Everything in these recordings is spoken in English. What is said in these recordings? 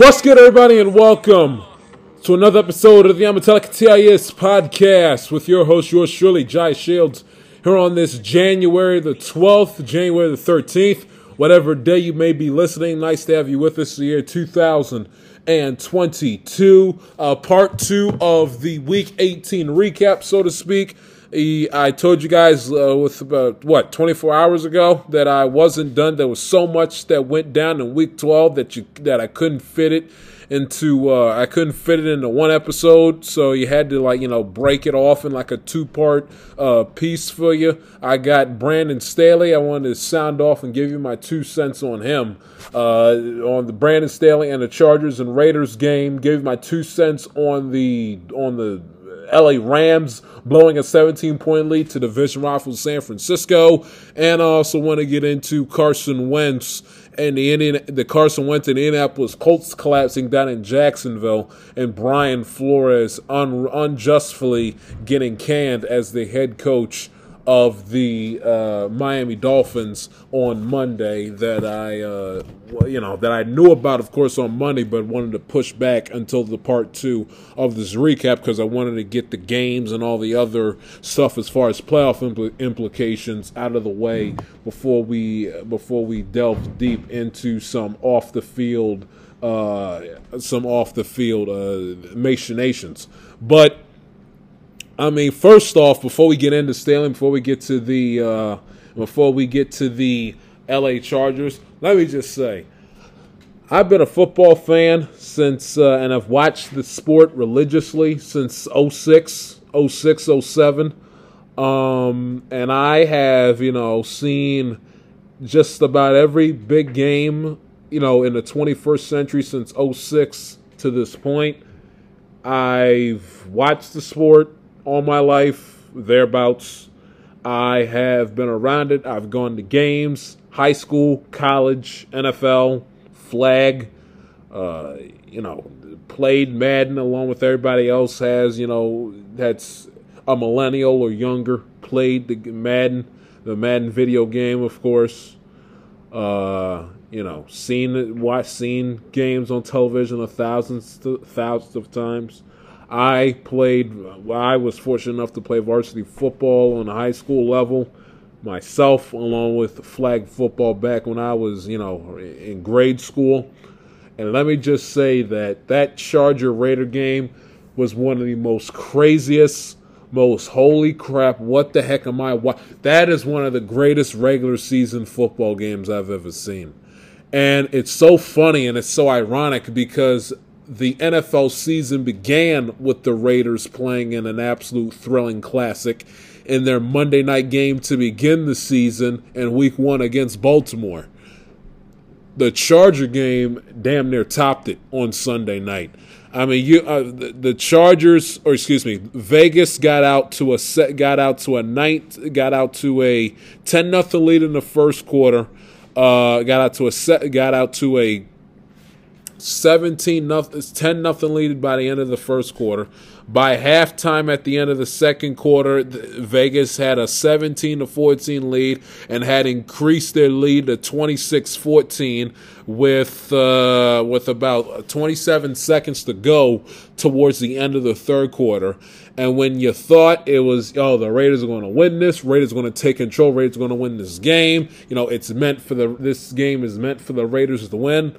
What's good, everybody, and welcome to another episode of the Amatelica TIS podcast with your host, yours truly, Jai Shields, here on this January the 12th, January the 13th, whatever day you may be listening. Nice to have you with us the year 2022, uh, part two of the week 18 recap, so to speak. E- I told you guys uh, with about what 24 hours ago that I wasn't done. There was so much that went down in week 12 that you that I couldn't fit it into. Uh, I couldn't fit it into one episode, so you had to like you know break it off in like a two part uh, piece for you. I got Brandon Staley. I wanted to sound off and give you my two cents on him uh, on the Brandon Staley and the Chargers and Raiders game. You my two cents on the on the LA Rams blowing a 17 point lead to division rival San Francisco. And I also want to get into Carson Wentz and the Indian, the Carson Wentz and Indianapolis Colts collapsing down in Jacksonville and Brian Flores un, unjustly getting canned as the head coach of the uh, Miami Dolphins on Monday that I, uh, you know, that I knew about, of course, on Monday, but wanted to push back until the part two of this recap because I wanted to get the games and all the other stuff as far as playoff impl- implications out of the way before we before we delve deep into some off the field, uh, some off the field uh, machinations, but. I mean, first off, before we get into Staley, before we get to the uh, before we get to the L.A. Chargers, let me just say, I've been a football fan since, uh, and I've watched the sport religiously since 06, 06, 07. Um, and I have, you know, seen just about every big game, you know, in the 21st century since 06 to this point. I've watched the sport all my life, thereabouts. I have been around it. I've gone to games, high school, college, NFL, flag, uh, you know, played Madden along with everybody else has, you know, that's a millennial or younger, played the Madden, the Madden video game, of course. Uh, you know, seen watched seen games on television a thousands thousands of times. I played. I was fortunate enough to play varsity football on the high school level myself, along with flag football back when I was, you know, in grade school. And let me just say that that Charger Raider game was one of the most craziest, most holy crap. What the heck am I? Wa-? That is one of the greatest regular season football games I've ever seen. And it's so funny and it's so ironic because the NFL season began with the Raiders playing in an absolute thrilling classic in their Monday night game to begin the season in week one against Baltimore. The Charger game damn near topped it on Sunday night. I mean, you uh, the, the Chargers, or excuse me, Vegas got out to a set, got out to a night, got out to a ten nothing lead in the first quarter. Uh, got out to a set, got out to a 17 nothing 10 nothing lead by the end of the first quarter. By halftime at the end of the second quarter vegas had a 17 to 14 lead and had increased their lead to 26-14 with uh, with about 27 seconds to go towards the end of the third quarter. And when you thought it was oh the raiders are going to win this raiders are going to take control raiders are going to win this game you know it's meant for the this game is meant for the raiders to win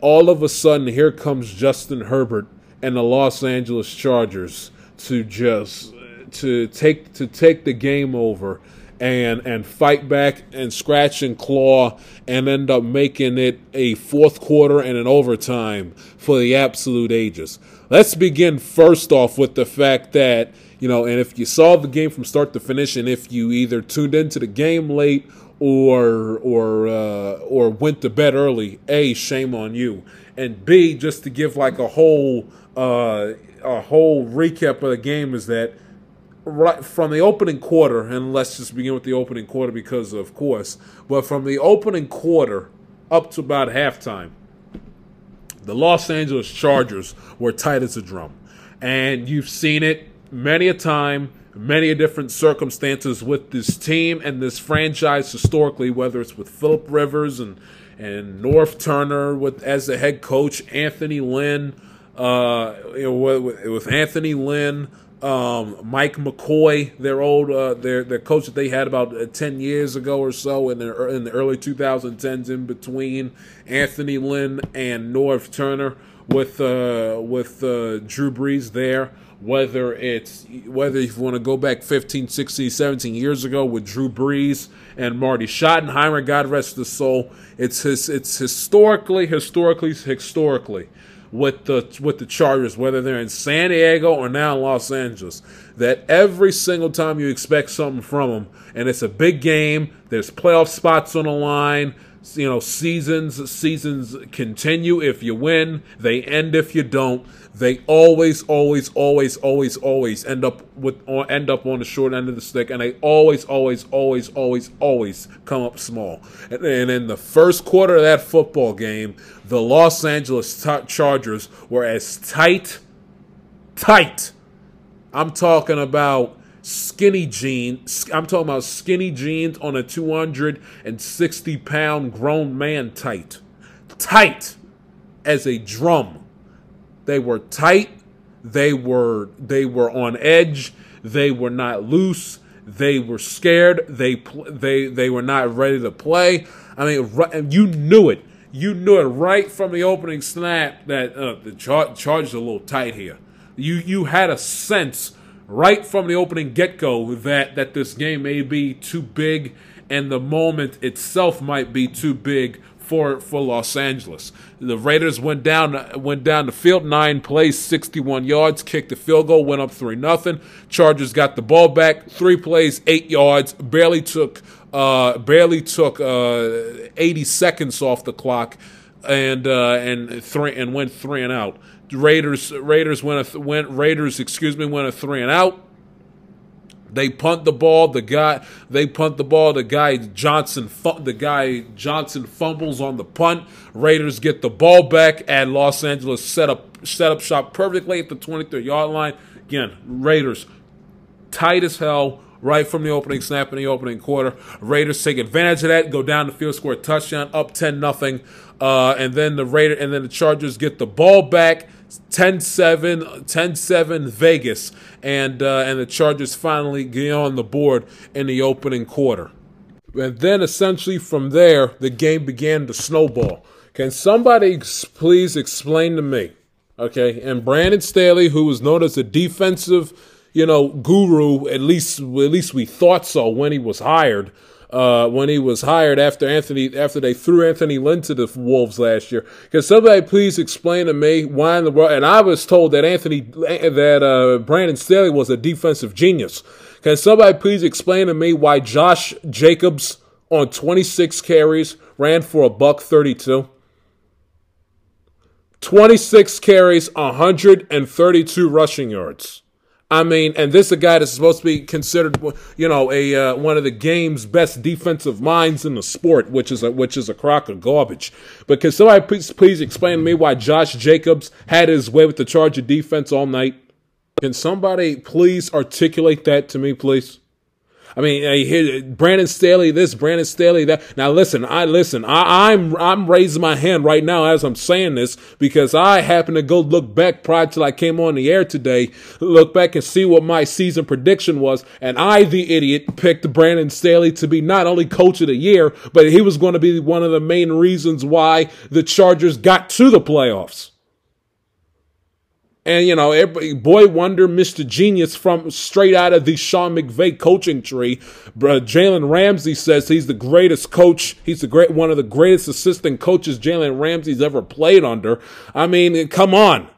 all of a sudden here comes Justin Herbert and the Los Angeles Chargers to just to take to take the game over and and fight back and scratch and claw and end up making it a fourth quarter and an overtime for the absolute ages. Let's begin first off with the fact that you know, and if you saw the game from start to finish, and if you either tuned into the game late or or uh, or went to bed early, a shame on you, and b just to give like a whole uh, a whole recap of the game is that right from the opening quarter, and let's just begin with the opening quarter because of course, but from the opening quarter up to about halftime, The Los Angeles Chargers were tight as a drum. And you've seen it many a time, many different circumstances with this team and this franchise historically, whether it's with Philip Rivers and and Norv Turner with as the head coach, Anthony Lynn, uh, you know, with, with Anthony Lynn, um, Mike McCoy, their old uh, their their coach that they had about uh, ten years ago or so in the in the early 2010s, in between Anthony Lynn and Norv Turner with uh, with uh, Drew Brees there. Whether it's whether you want to go back 15, 16, 17 years ago with Drew Brees and Marty Schottenheimer, God rest his soul. It's his it's historically, historically, historically with the with the Chargers, whether they're in San Diego or now in Los Angeles, that every single time you expect something from them, and it's a big game, there's playoff spots on the line. You know, seasons seasons continue if you win, they end if you don't they always, always, always, always, always end up with end up on the short end of the stick, and they always, always, always, always, always come up small. And, and in the first quarter of that football game, the Los Angeles Chargers were as tight, tight. I'm talking about skinny jeans. I'm talking about skinny jeans on a 260 pound grown man tight, tight as a drum they were tight. They were they were on edge. They were not loose. They were scared. They they they were not ready to play. I mean, you knew it. You knew it right from the opening snap that uh, the char- charge is a little tight here. You you had a sense right from the opening get go that that this game may be too big, and the moment itself might be too big for for Los Angeles. The Raiders went down went down the field nine plays, 61 yards, kicked the field goal, went up three nothing. Chargers got the ball back, three plays, eight yards, barely took uh, barely took uh, 80 seconds off the clock, and uh, and three and went three and out. Raiders Raiders went a, went Raiders excuse me went a three and out. They punt the ball. The guy they punt the ball. The guy Johnson the guy Johnson fumbles on the punt. Raiders get the ball back, and Los Angeles set up set up shop perfectly at the 23 yard line. Again, Raiders tight as hell right from the opening snap in the opening quarter. Raiders take advantage of that, go down the field, score a touchdown, up 10 nothing. Uh, and then the Raider and then the Chargers get the ball back 10-7 10-7 Vegas and uh, and the Chargers finally get on the board in the opening quarter. And then essentially from there the game began to snowball. Can somebody please explain to me? Okay, and Brandon Staley who was known as a defensive, you know, guru, at least at least we thought so when he was hired uh, when he was hired after Anthony after they threw Anthony Lynn to the Wolves last year. Can somebody please explain to me why in the world? And I was told that Anthony that uh, Brandon Staley was a defensive genius. Can somebody please explain to me why Josh Jacobs on 26 carries ran for a buck 32? 26 carries, 132 rushing yards. I mean, and this is a guy that's supposed to be considered, you know, a uh, one of the game's best defensive minds in the sport, which is a which is a crock of garbage. But can somebody please, please explain to me why Josh Jacobs had his way with the charge of defense all night? Can somebody please articulate that to me, please? I mean, Brandon Staley this, Brandon Staley that. Now listen, I listen. I, I'm I'm raising my hand right now as I'm saying this because I happen to go look back prior till I came on the air today, look back and see what my season prediction was, and I, the idiot, picked Brandon Staley to be not only coach of the year, but he was going to be one of the main reasons why the Chargers got to the playoffs. And, you know, everybody, boy wonder, Mr. Genius from straight out of the Sean McVay coaching tree. Jalen Ramsey says he's the greatest coach. He's the great, one of the greatest assistant coaches Jalen Ramsey's ever played under. I mean, come on.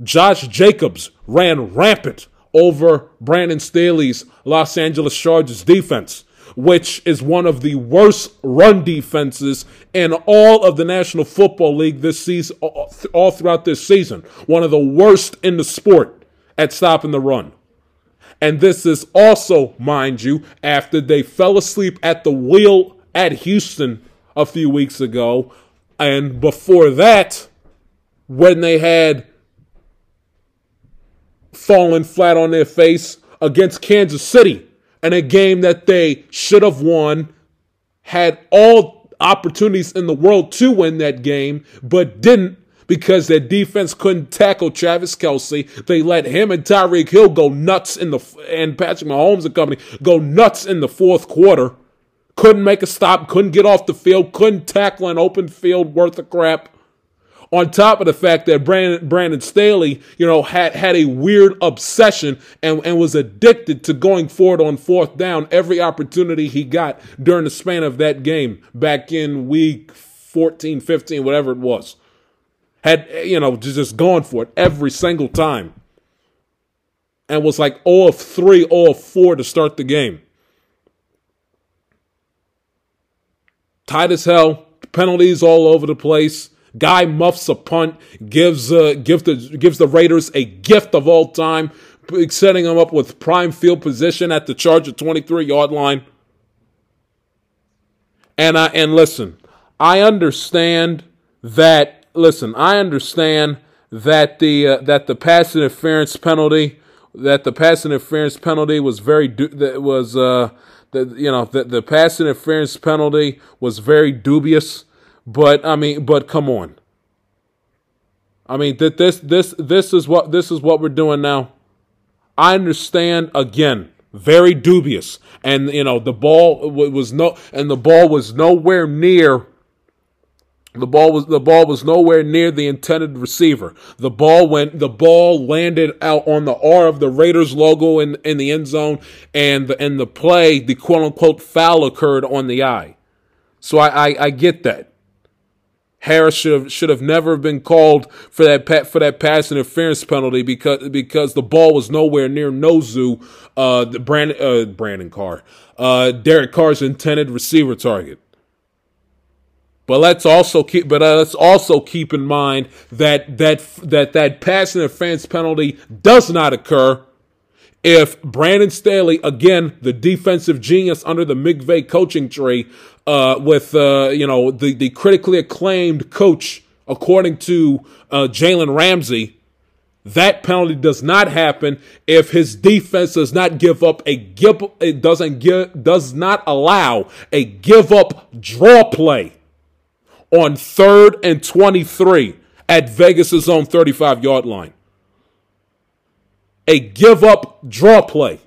Josh Jacobs ran rampant over Brandon Staley's Los Angeles Chargers defense which is one of the worst run defenses in all of the National Football League this season, all throughout this season. One of the worst in the sport at stopping the run. And this is also, mind you, after they fell asleep at the wheel at Houston a few weeks ago. And before that, when they had fallen flat on their face against Kansas City in a game that they should have won, had all opportunities in the world to win that game, but didn't because their defense couldn't tackle Travis Kelce. They let him and Tyreek Hill go nuts in the and Patrick Mahomes and company go nuts in the fourth quarter. Couldn't make a stop, couldn't get off the field, couldn't tackle an open field worth of crap. On top of the fact that Brandon, Brandon Staley, you know, had, had a weird obsession and, and was addicted to going forward on fourth down every opportunity he got during the span of that game back in week 14, 15, whatever it was. Had, you know, just gone for it every single time. And was like 0 of 3, 0 of 4 to start the game. Tight as hell, penalties all over the place. Guy muffs a punt, gives uh, gives the gives the Raiders a gift of all time, setting them up with prime field position at the Charger 23 yard line. And I and listen, I understand that. Listen, I understand that the uh, that the pass interference penalty that the pass interference penalty was very du- that was uh the you know the the pass interference penalty was very dubious but I mean, but come on. I mean that this this this is what this is what we're doing now. I understand again, very dubious, and you know the ball was no, and the ball was nowhere near. The ball was the ball was nowhere near the intended receiver. The ball went the ball landed out on the R of the Raiders logo in in the end zone, and the and the play the quote unquote foul occurred on the eye. So I, I, I get that. Harris should have should have never been called for that for that pass interference penalty because because the ball was nowhere near Nozu, uh, the Brandon uh, Brandon Carr, uh, Derek Carr's intended receiver target. But let's also keep but uh, let's also keep in mind that that that that pass interference penalty does not occur if Brandon Staley, again, the defensive genius under the McVay coaching tree, uh, with uh, you know the the critically acclaimed coach, according to uh, Jalen Ramsey, that penalty does not happen if his defense does not give up a give. It doesn't give does not allow a give up draw play on third and twenty three at Vegas' own thirty five yard line a give up draw play.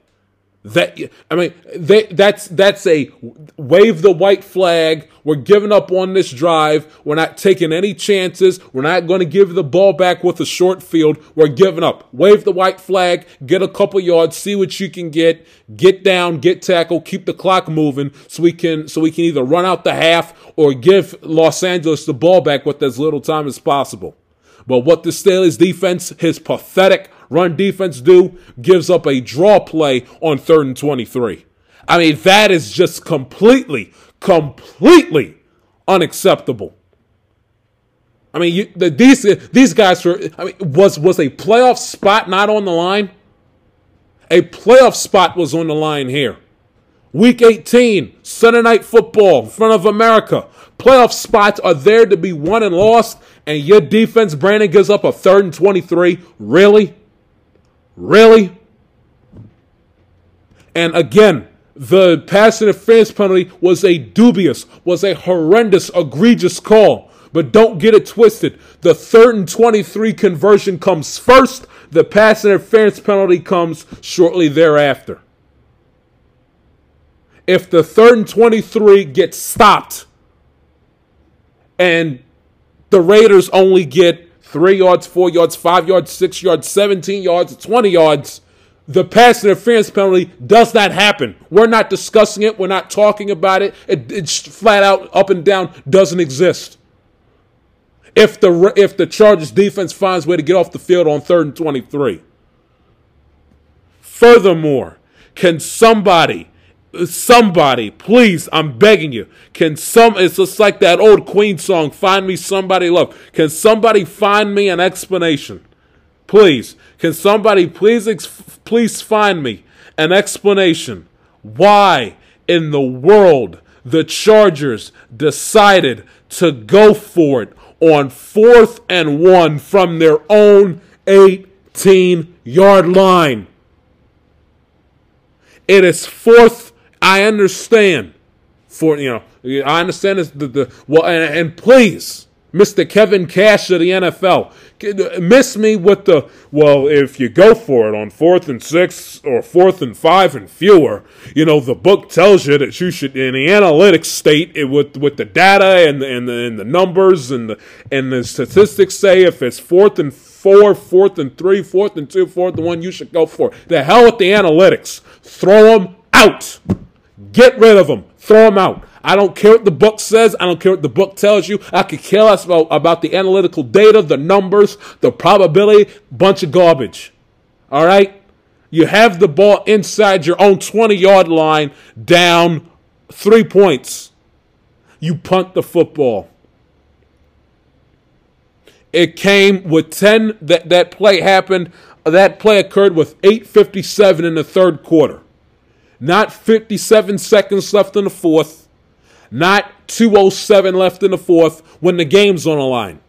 That I mean, they, that's that's a wave the white flag. We're giving up on this drive. We're not taking any chances. We're not going to give the ball back with a short field. We're giving up. Wave the white flag. Get a couple yards. See what you can get. Get down. Get tackle. Keep the clock moving so we can so we can either run out the half or give Los Angeles the ball back with as little time as possible. But what the Staley's defense, his pathetic run defense do, gives up a draw play on third and 23. I mean, that is just completely, completely unacceptable. I mean, you, the, these these guys were. I mean, was was a playoff spot not on the line? A playoff spot was on the line here. Week 18, Sunday night football in front of America. Playoff spots are there to be won and lost, and your defense, Brandon, gives up a third and 23. Really? Really? And again, the pass interference penalty was a dubious, was a horrendous, egregious call. But don't get it twisted. The third and 23 conversion comes first. The pass interference penalty comes shortly thereafter. If the third and 23 gets stopped and the Raiders only get three yards, four yards, five yards, six yards, 17 yards, 20 yards, the pass interference penalty does not happen. We're not discussing it. We're not talking about it. it it's flat out up and down doesn't exist. If the if the Chargers defense finds a way to get off the field on third and 23. Furthermore, can somebody somebody, please, I'm begging you. Can some, it's just like that old Queen song, Find Me Somebody Love. Can somebody find me an explanation? Please, can somebody please, ex- please find me an explanation why in the world the Chargers decided to go for it on fourth and one from their own 18 yard line. It is fourth. I understand. For you know, I understand the, the well, and, and please, Mr. Kevin Cash of the NFL, miss me with the well. If you go for it on fourth and six or fourth and five and fewer, you know the book tells you that you should in the analytics state it with with the data and and the, and the numbers and the and the statistics say if it's fourth and four, fourth and three, fourth and two, fourth and one, you should go for it. The hell with the analytics. Throw them out. Get rid of them. Throw them out. I don't care what the book says. I don't care what the book tells you. I could care less about, about the analytical data, the numbers, the probability. Bunch of garbage. All right? You have the ball inside your own 20 yard line, down three points. You punt the football. It came with 10 that that play happened. That play occurred with 8:57 in the third quarter. Not 57 seconds left in the fourth. Not 207 left in the fourth when the game's on the line.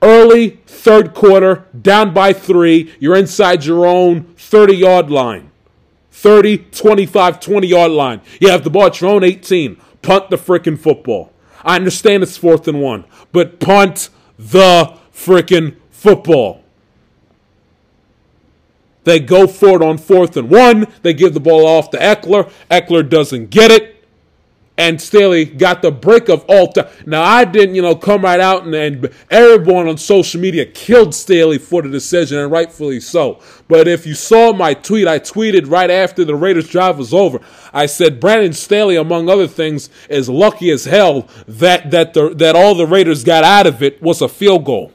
Early third quarter, down by 3, you're inside your own 30-yard line. 30, 25, 20 yard line. You have the ball at your own 18. Punt the freaking football. I understand it's fourth and one, but punt the freaking football. They go for it on fourth and one. They give the ball off to Ekeler. Ekeler doesn't get it. And Staley got the break of all time. Now, I didn't, you know, come right out and, and everyone on social media killed Staley for the decision, and rightfully so. But if you saw my tweet, I tweeted right after the Raiders drive was over. I said Brandon Staley, among other things, is lucky as hell that that the, that all the Raiders got out of it was a field goal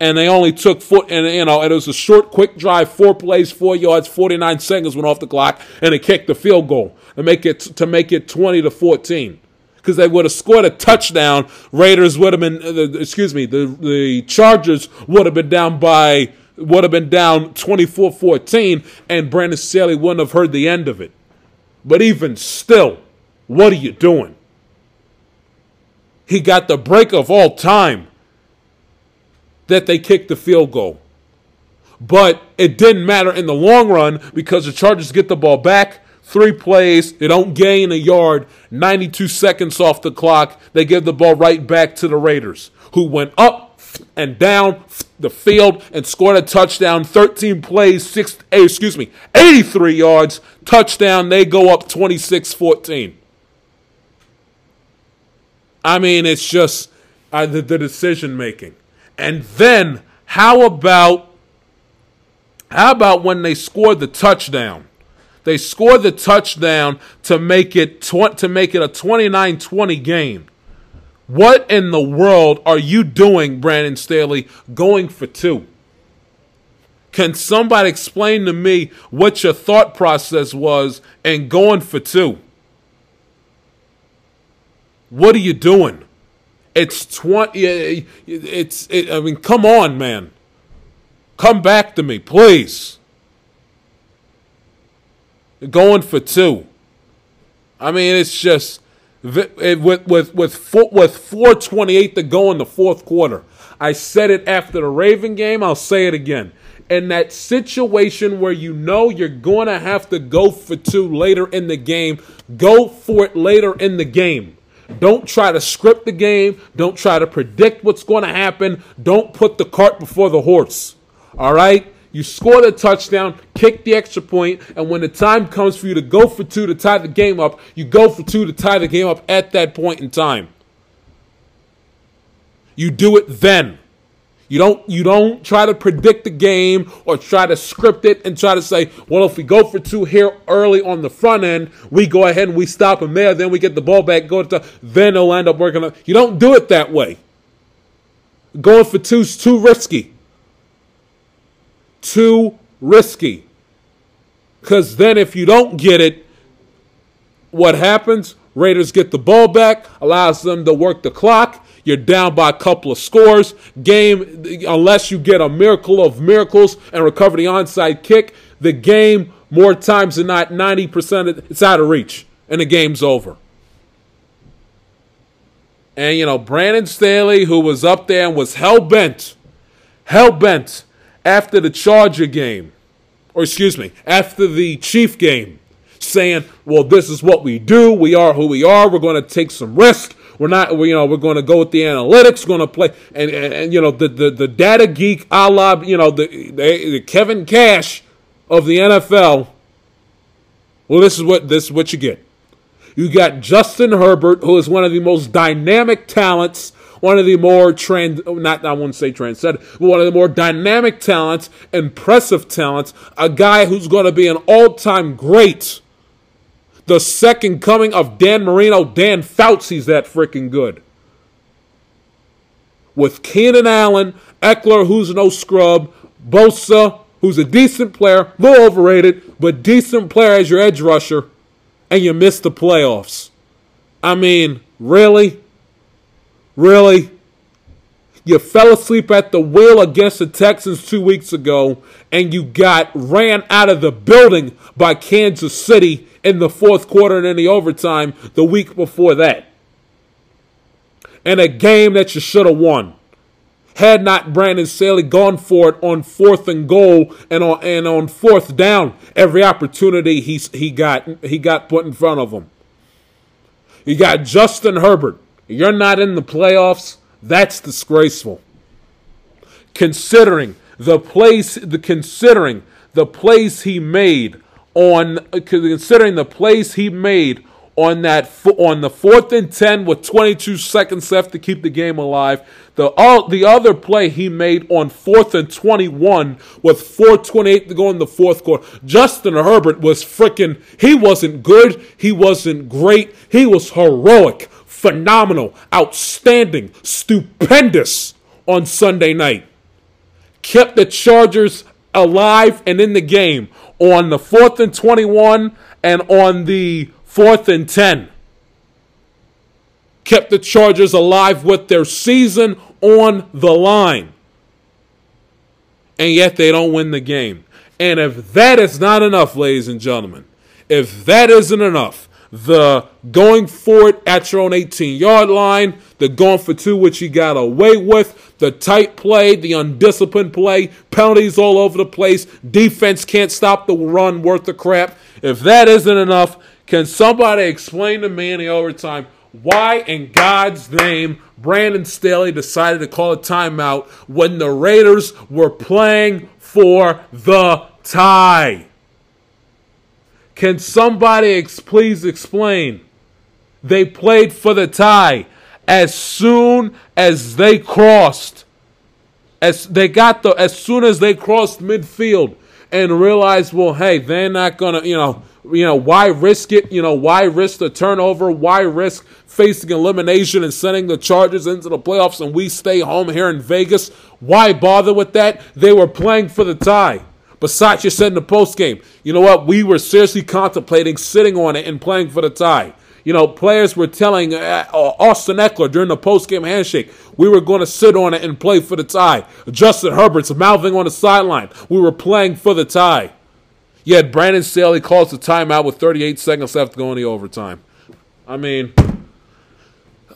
and they only took foot and you know it was a short quick drive four plays four yards 49 seconds went off the clock and they kicked the field goal to make it to make it 20 to 14 because they would have scored a touchdown. Raiders would have been uh, excuse me the the chargers would have been down by would have been down 24-14 and brandon staley wouldn't have heard the end of it. But even still what are you doing? He got the break of all time that they kicked the field goal. But it didn't matter in the long run because the Chargers get the ball back. Three plays, they don't gain a yard, 92 seconds off the clock. They give the ball right back to the Raiders, who went up and down the field and scored a touchdown. 13 plays, six, eh, excuse me, 83 yards, touchdown. They go up 26 14. I mean, it's just uh, the, the decision making. And then how about how about when they scored the touchdown? They scored the touchdown to make it tw- to make it a 29-20 game. What in the world are you doing, Brandon Staley, going for two? Can somebody explain to me what your thought process was and going for two? What are you doing? It's twenty. It's. It, I mean, come on, man. Come back to me, please. Going for two. I mean, it's just with with with four, with four twenty eight to go in the fourth quarter. I said it after the Raven game. I'll say it again. In that situation where you know you're going to have to go for two later in the game, go for it later in the game. Don't try to script the game. Don't try to predict what's going to happen. Don't put the cart before the horse. All right? You score the touchdown, kick the extra point, and when the time comes for you to go for two to tie the game up, you go for two to tie the game up at that point in time. You do it then. You don't you don't try to predict the game or try to script it and try to say, well, if we go for two here early on the front end, we go ahead and we stop them there, then we get the ball back, go to then it'll end up working. On. You don't do it that way. Going for two's too risky. Too risky. Because then if you don't get it, what happens? Raiders get the ball back, allows them to work the clock. You're down by a couple of scores. Game, unless you get a miracle of miracles and recover the onside kick, the game, more times than not, 90% of it's out of reach and the game's over. And, you know, Brandon Staley, who was up there and was hell bent, hell bent after the Charger game, or excuse me, after the Chief game, saying, well, this is what we do. We are who we are. We're going to take some risk. We're not, we, you know, we're going to go with the analytics. Going to play, and, and, and, you know, the, the, the data geek a la, you know, the, the, the Kevin Cash of the NFL. Well, this is what this is what you get. You got Justin Herbert, who is one of the most dynamic talents, one of the more trans not I wouldn't say transcendent, but one of the more dynamic talents, impressive talents, a guy who's going to be an all-time great. The second coming of Dan Marino, Dan Fouts, he's that freaking good. With Keenan Allen, Ekeler, who's no scrub, Bosa, who's a decent player, a little overrated, but decent player as your edge rusher and you miss the playoffs. I mean, really? Really? You fell asleep at the wheel against the Texans two weeks ago, and you got ran out of the building by Kansas City in the fourth quarter and in the overtime the week before that. In a game that you should have won. Had not Brandon Staley gone for it on fourth and goal and on and on fourth down, every opportunity he he got he got put in front of him. You got Justin Herbert. You're not in the playoffs. That's disgraceful. Considering the place, the considering the place he made on, considering the place he made on that on the fourth and ten with 22 seconds left to keep the game alive. The all the other play he made on fourth and 21 with 4:28 to go in the fourth quarter. Justin Herbert was freaking. He wasn't good. He wasn't great. He was heroic, phenomenal, outstanding, stupendous on Sunday night. Kept the Chargers alive and in the game on the fourth and 21 and on the fourth and 10. Kept the Chargers alive with their season on the line. And yet they don't win the game. And if that is not enough, ladies and gentlemen, if that isn't enough, the going for it at your own 18 yard line, the going for two, which you got away with, the tight play, the undisciplined play, penalties all over the place, defense can't stop the run worth the crap. If that isn't enough, can somebody explain to me in the overtime why, in God's name, Brandon Staley decided to call a timeout when the Raiders were playing for the tie? Can somebody ex- please explain? They played for the tie as soon as they crossed. As they got the as soon as they crossed midfield and realized, well, hey, they're not gonna, you know, you know, why risk it? You know, why risk the turnover? Why risk facing elimination and sending the Chargers into the playoffs and we stay home here in Vegas? Why bother with that? They were playing for the tie. Bisaccia said in the post game, you know what? We were seriously contemplating sitting on it and playing for the tie. You know, players were telling uh, Austin Ekeler during the post-game handshake, we were going to sit on it and play for the tie. Justin Herbert's mouthing on the sideline, we were playing for the tie. Yet Brandon Staley calls the timeout with 38 seconds left to go in the overtime. I mean,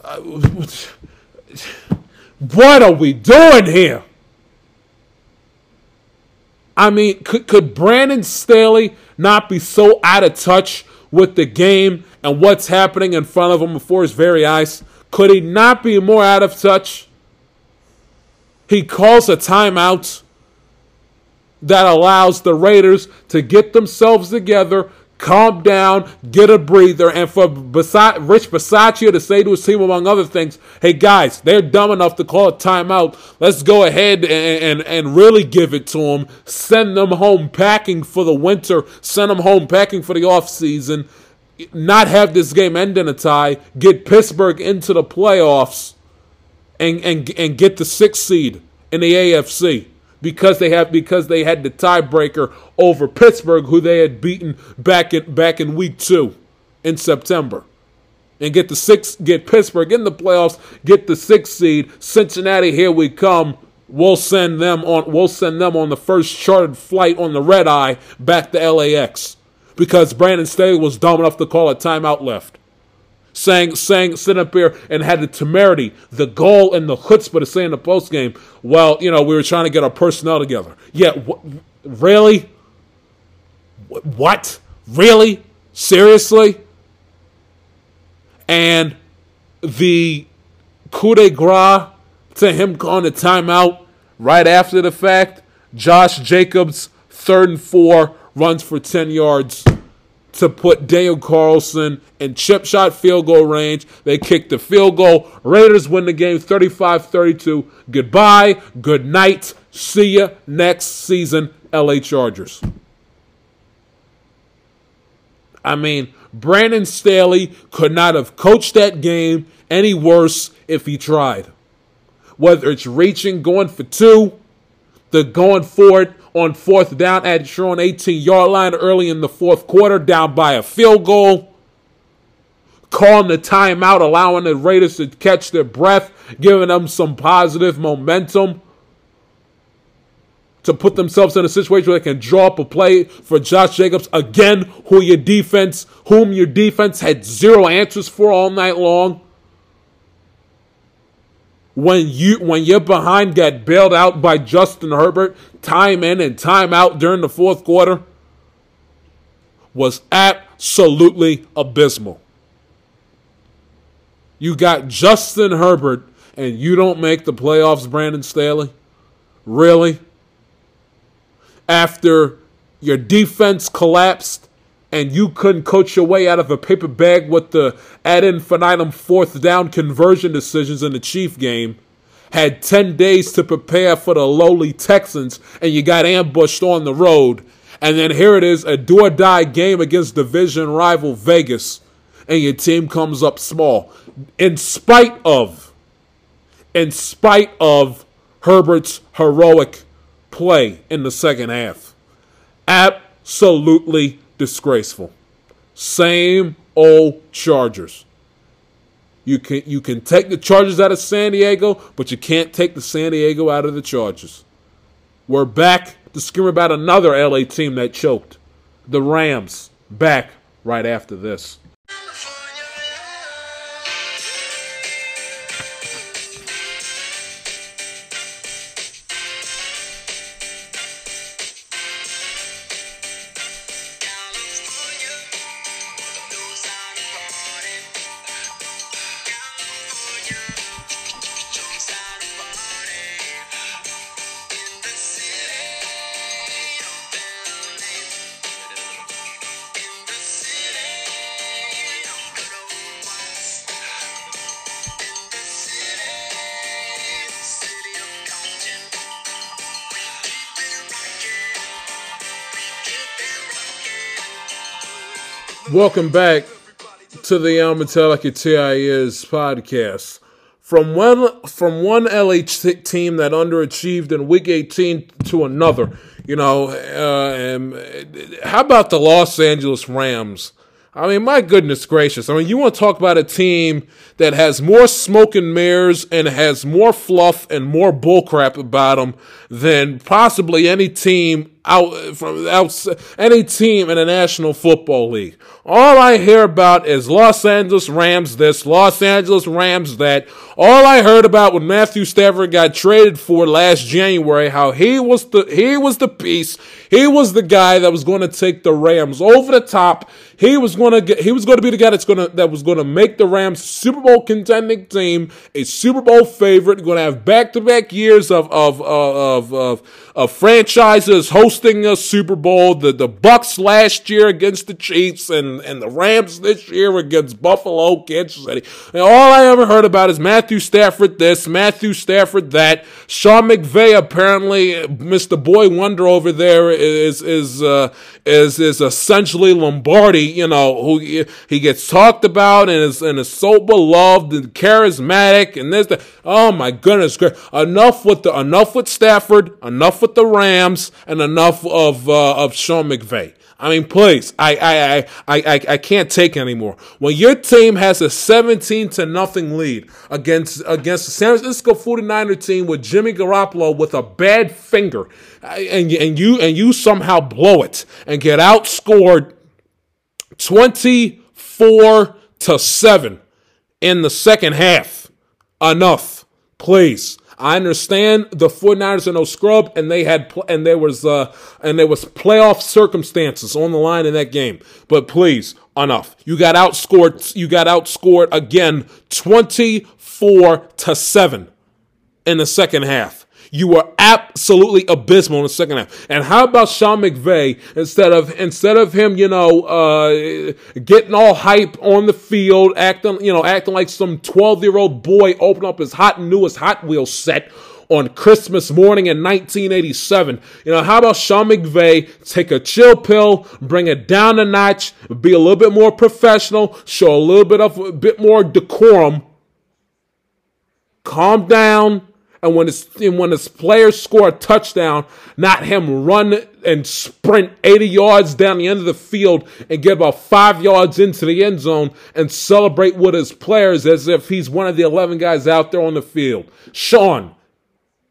uh, what are we doing here? I mean, could, could Brandon Staley not be so out of touch with the game and what's happening in front of him before his very eyes? Could he not be more out of touch? He calls a timeout that allows the Raiders to get themselves together, calm down, get a breather, and for Rich Bisaccia to say to his team, among other things, hey guys, they're dumb enough to call a timeout. Let's go ahead and, and, and really give it to them. Send them home packing for the winter, send them home packing for the offseason, not have this game end in a tie, get Pittsburgh into the playoffs, and, and, and get the sixth seed in the AFC because they have because they had the tiebreaker over Pittsburgh, who they had beaten back in back in week two in September. And get the six get Pittsburgh in the playoffs, get the sixth seed. Cincinnati, here we come. We'll send them on we'll send them on the first chartered flight on the red eye back to LAX. Because Brandon Staley was dumb enough to call a timeout left. Saying, saying, sitting up here and had the temerity, the goal, and the chutzpah to say in the post game, well, you know, we were trying to get our personnel together. Yeah, wh- really? Wh- What? Really? Seriously? And the coup de grace to him calling a timeout right after the fact, Josh Jacobs, third and four, runs for 10 yards to put Daniel Carlson in chip shot field goal range. They kick the field goal. Raiders win the game 35 32. Goodbye. Good night. See you next season, LA Chargers. I mean, Brandon Staley could not have coached that game any worse if he tried. Whether it's reaching, going for two, the going for it on fourth down at your own 18 yard line early in the fourth quarter, down by a field goal. Calling the timeout, allowing the Raiders to catch their breath, giving them some positive momentum to put themselves in a situation where they can draw up a play for Josh Jacobs again, who your defense, whom your defense had zero answers for all night long. When you when you're behind got bailed out by Justin Herbert, time in and time out during the fourth quarter was absolutely abysmal. You got Justin Herbert and you don't make the playoffs, Brandon Staley? Really? after your defense collapsed and you couldn't coach your way out of a paper bag with the ad infinitum fourth down conversion decisions in the Chief game, had 10 days to prepare for the lowly Texans, and you got ambushed on the road. And then here it is, a do or die game against division rival Vegas, and your team comes up small. In spite of, in spite of Herbert's heroic play in the second half. Absolutely disgraceful. Same old Chargers. You can you can take the Chargers out of San Diego, but you can't take the San Diego out of the Chargers. We're back to scream about another LA team that choked. The Rams back right after this. Welcome back to the El Metallica TIS podcast. From one from one LA team that underachieved in Week 18 to another, you know, uh, and how about the Los Angeles Rams? I mean, my goodness gracious! I mean, you want to talk about a team that has more smoke and mirrors and has more fluff and more bullcrap about them than possibly any team out from out any team in the National Football League. All I hear about is Los Angeles Rams this, Los Angeles Rams that. All I heard about when Matthew Stafford got traded for last January, how he was the he was the piece, he was the guy that was going to take the Rams over the top. He was going to get, he was going to be the guy that's going to that was going to make the Rams Super Bowl contending team, a Super Bowl favorite, going to have back to back years of of of of, of franchises hosting a Super Bowl. The the Bucks last year against the Chiefs and and the Rams this year against Buffalo, Kansas City. And all I ever heard about is Matthew Stafford this, Matthew Stafford that. Sean McVay apparently, Mr. Boy Wonder over there is is uh, is is essentially Lombardi. You know who he, gets talked about and is and is so beloved and charismatic and this. The, oh my goodness. Enough with the enough with Stafford, enough with the Rams, and enough of uh, of Sean McVay. I mean, please, I, I, I, I, I can't take anymore. When your team has a 17 to nothing lead against, against the San Francisco 49er team with Jimmy Garoppolo with a bad finger, and, and you, and you somehow blow it and get outscored 24 to 7 in the second half. Enough, please. I understand the 49ers are no scrub, and they had pl- and there was uh and there was playoff circumstances on the line in that game. But please, enough. You got outscored. You got outscored again, twenty four to seven in the second half. You were absolutely abysmal in the second half. And how about Sean McVay instead of instead of him, you know, uh, getting all hype on the field, acting, you know, acting like some twelve year old boy, open up his hot newest Hot Wheels set on Christmas morning in 1987. You know, how about Sean McVay take a chill pill, bring it down a notch, be a little bit more professional, show a little bit of a bit more decorum, calm down, and when his and when his players score a touchdown, not him run and sprint 80 yards down the end of the field and get about five yards into the end zone and celebrate with his players as if he's one of the 11 guys out there on the field. Sean,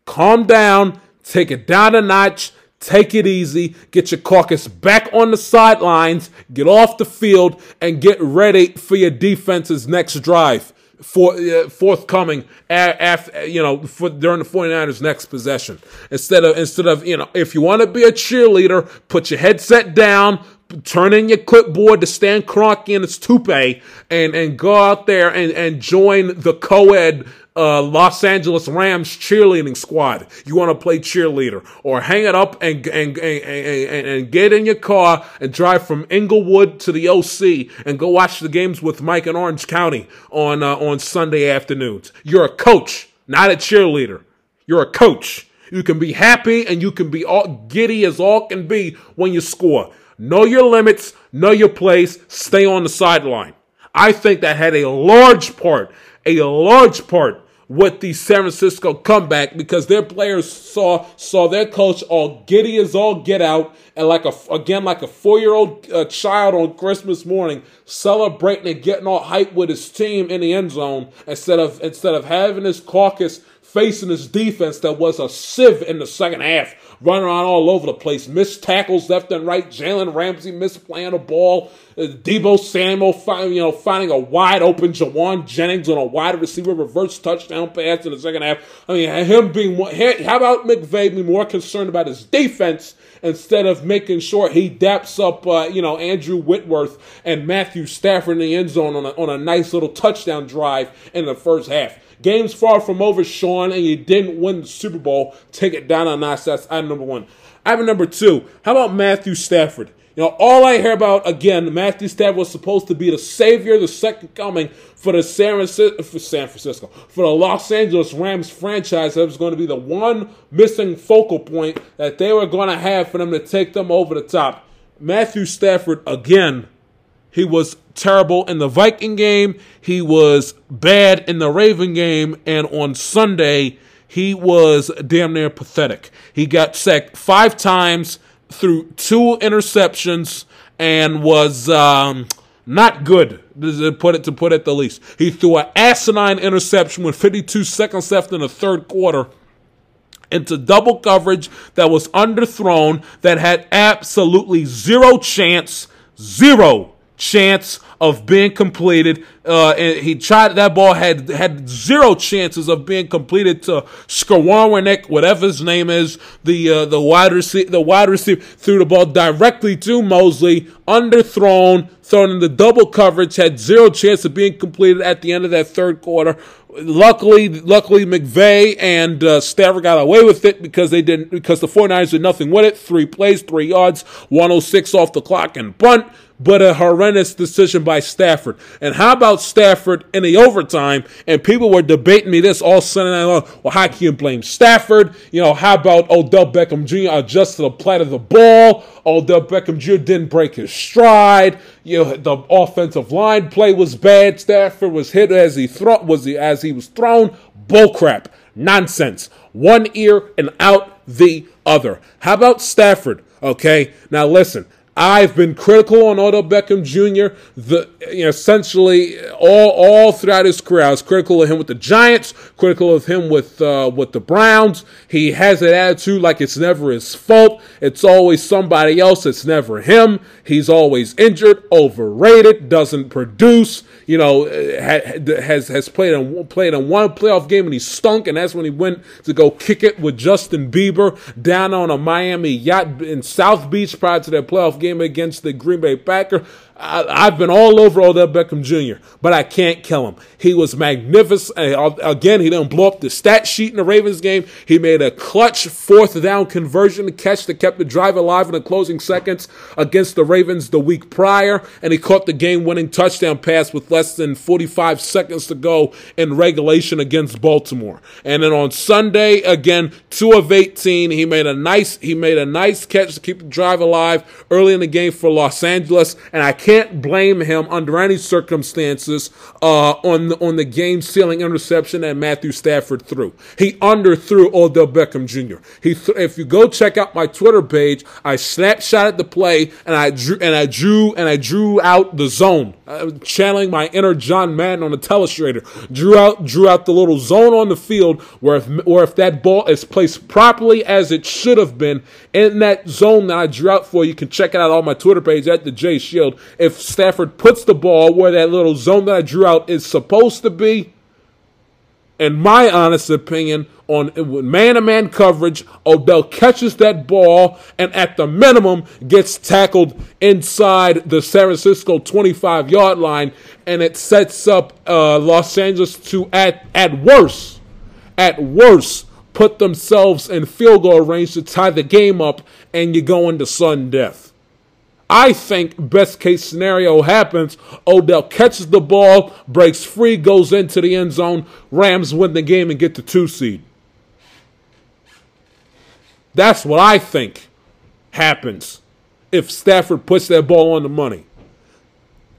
calm down, take it down a notch. Take it easy. Get your caucus back on the sidelines. Get off the field and get ready for your defense's next drive for, uh, forthcoming after you know for, during the 49ers next possession. Instead of instead of you know if you want to be a cheerleader put your headset down turn in your clipboard to Stan Kroenke and its toupee and and go out there and and join the co-ed uh, Los Angeles Rams cheerleading squad. You want to play cheerleader or hang it up and, and, and, and, get in your car and drive from Inglewood to the OC and go watch the games with Mike in Orange County on, uh, on Sunday afternoons. You're a coach, not a cheerleader. You're a coach. You can be happy and you can be all giddy as all can be when you score. Know your limits, know your place, stay on the sideline. I think that had a large part, a large part with the San Francisco comeback because their players saw saw their coach all giddy as all get out and like a again like a four year old uh, child on Christmas morning celebrating and getting all hyped with his team in the end zone instead of instead of having his caucus facing this defense that was a sieve in the second half, running around all over the place, missed tackles left and right. Jalen Ramsey misplaying a ball. Uh, Deebo Samuel, find, you know, finding a wide open Jauan Jennings on a wide receiver reverse touchdown pass in the second half. I mean, him being how about McVay being more concerned about his defense instead of making sure he daps up, uh, you know, Andrew Whitworth and Matthew Stafford in the end zone on a, on a nice little touchdown drive in the first half. Game's far from over, Sean, and you didn't win the Super Bowl. Take it down a notch. That's item number one. Item number two. How about Matthew Stafford? You know, all I hear about again, Matthew Stafford was supposed to be the savior, the second coming for the San Francisco, for San Francisco, for the Los Angeles Rams franchise. That was going to be the one missing focal point that they were going to have for them to take them over the top. Matthew Stafford again he was terrible in the Viking game. He was bad in the Raven game. And on Sunday, he was damn near pathetic. He got sacked five times through two interceptions and was um, not good to put it to put it the least. He threw an asinine interception with 52 seconds left in the third quarter into double coverage that was underthrown that had absolutely zero chance, zero chance of being completed. Uh, and he tried that ball had had zero chances of being completed to Skowronek, whatever his name is, the uh, the wide receiver. The wide receiver threw the ball directly to Moseley, underthrown, thrown into double coverage, had zero chance of being completed at the end of that third quarter. Luckily, luckily McVay and uh, Stafford got away with it because they didn't because the 49ers did nothing with it. Three plays, three yards, 106 off the clock and bunt but a horrendous decision by Stafford. And how about Stafford in the overtime? And people were debating me this all Sunday night long. Well, how can you blame Stafford? You know, how about Odell Beckham Jr. adjusted the plight of the ball? Odell Beckham Jr. didn't break his stride. You know, the offensive line play was bad. Stafford was hit as he throw was he as he was thrown. Bullcrap. Nonsense. One ear and out the other. How about Stafford? Okay, now listen. I've been critical on Odell Beckham Jr. The you know, essentially all all throughout his career. I was critical of him with the Giants, critical of him with uh, with the Browns. He has an attitude like it's never his fault. It's always somebody else. It's never him. He's always injured, overrated, doesn't produce. You know, has has played in played in one playoff game and he stunk, and that's when he went to go kick it with Justin Bieber down on a Miami yacht in South Beach prior to their playoff game against the Green Bay Packers. I, have been all over Odell Beckham Jr., but I can't kill him. He was magnificent. Again, he didn't blow up the stat sheet in the Ravens game. He made a clutch fourth down conversion catch that kept the drive alive in the closing seconds against the Ravens the week prior, and he caught the game winning touchdown pass with less than 45 seconds to go in regulation against Baltimore. And then on Sunday, again, two of 18, he made a nice he made a nice catch to keep the drive alive early in the game for Los Angeles, and I can't blame him under any circumstances uh, on the, on the game sealing interception that Matthew Stafford threw. He underthrew Odell Beckham Jr. He th- if you go check out my Twitter page, I snapshotted the play and I drew and I drew and I drew out the zone, uh, channeling my inner John Madden on the telestrator. Drew out drew out the little zone on the field where if where if that ball is placed properly as it should have been in that zone that I drew out for, you can check it out on my Twitter page at the J Shield if Stafford puts the ball where that little zone that I drew out is supposed to be, in my honest opinion, on man to man coverage, Odell catches that ball and at the minimum gets tackled inside the San Francisco 25 yard line, and it sets up uh, Los Angeles to, at, at worst, at worst, put themselves in field goal range to tie the game up, and you go into sudden death. I think best case scenario happens. Odell catches the ball, breaks free, goes into the end zone. Rams win the game and get the two seed. That's what I think happens if Stafford puts that ball on the money.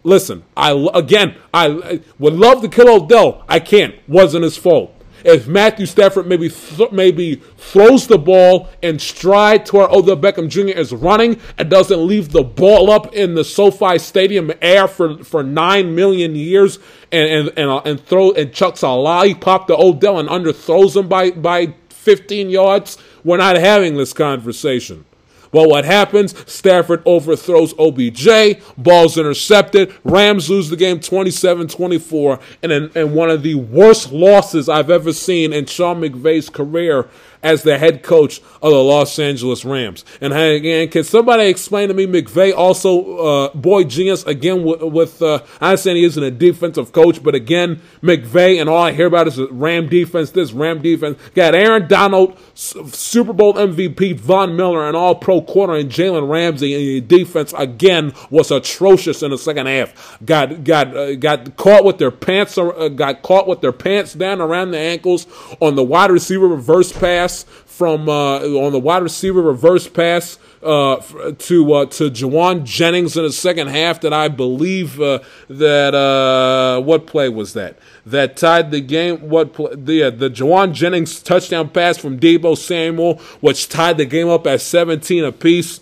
Listen, I again, I would love to kill Odell. I can't. Wasn't his fault if Matthew Stafford maybe th- maybe throws the ball in stride to where Odell Beckham Jr. is running and doesn't leave the ball up in the SoFi Stadium air for, for nine million years and and and, uh, and throw and chucks a lollipop to Odell and underthrows him by by 15 yards, we're not having this conversation. Well, what happens? Stafford overthrows OBJ, ball's intercepted. Rams lose the game 27 24, and in, one of the worst losses I've ever seen in Sean McVay's career as the head coach of the Los Angeles Rams. And again, can somebody explain to me McVay also uh, boy genius again with, with uh, I understand he isn't a defensive coach, but again McVay and all I hear about is Ram defense. This Ram defense got Aaron Donald, Super Bowl MVP Von Miller, and All Pro corner and Jalen Ramsey. And the defense again was atrocious in the second half. Got got uh, got caught with their pants uh, got caught with their pants down around the ankles on the wide receiver reverse pass pass from uh, on the wide receiver reverse pass uh, to uh, to Jauan Jennings in the second half that I believe uh, that uh, what play was that that tied the game. What play, the uh, the Jauan Jennings touchdown pass from Deebo Samuel, which tied the game up at 17 apiece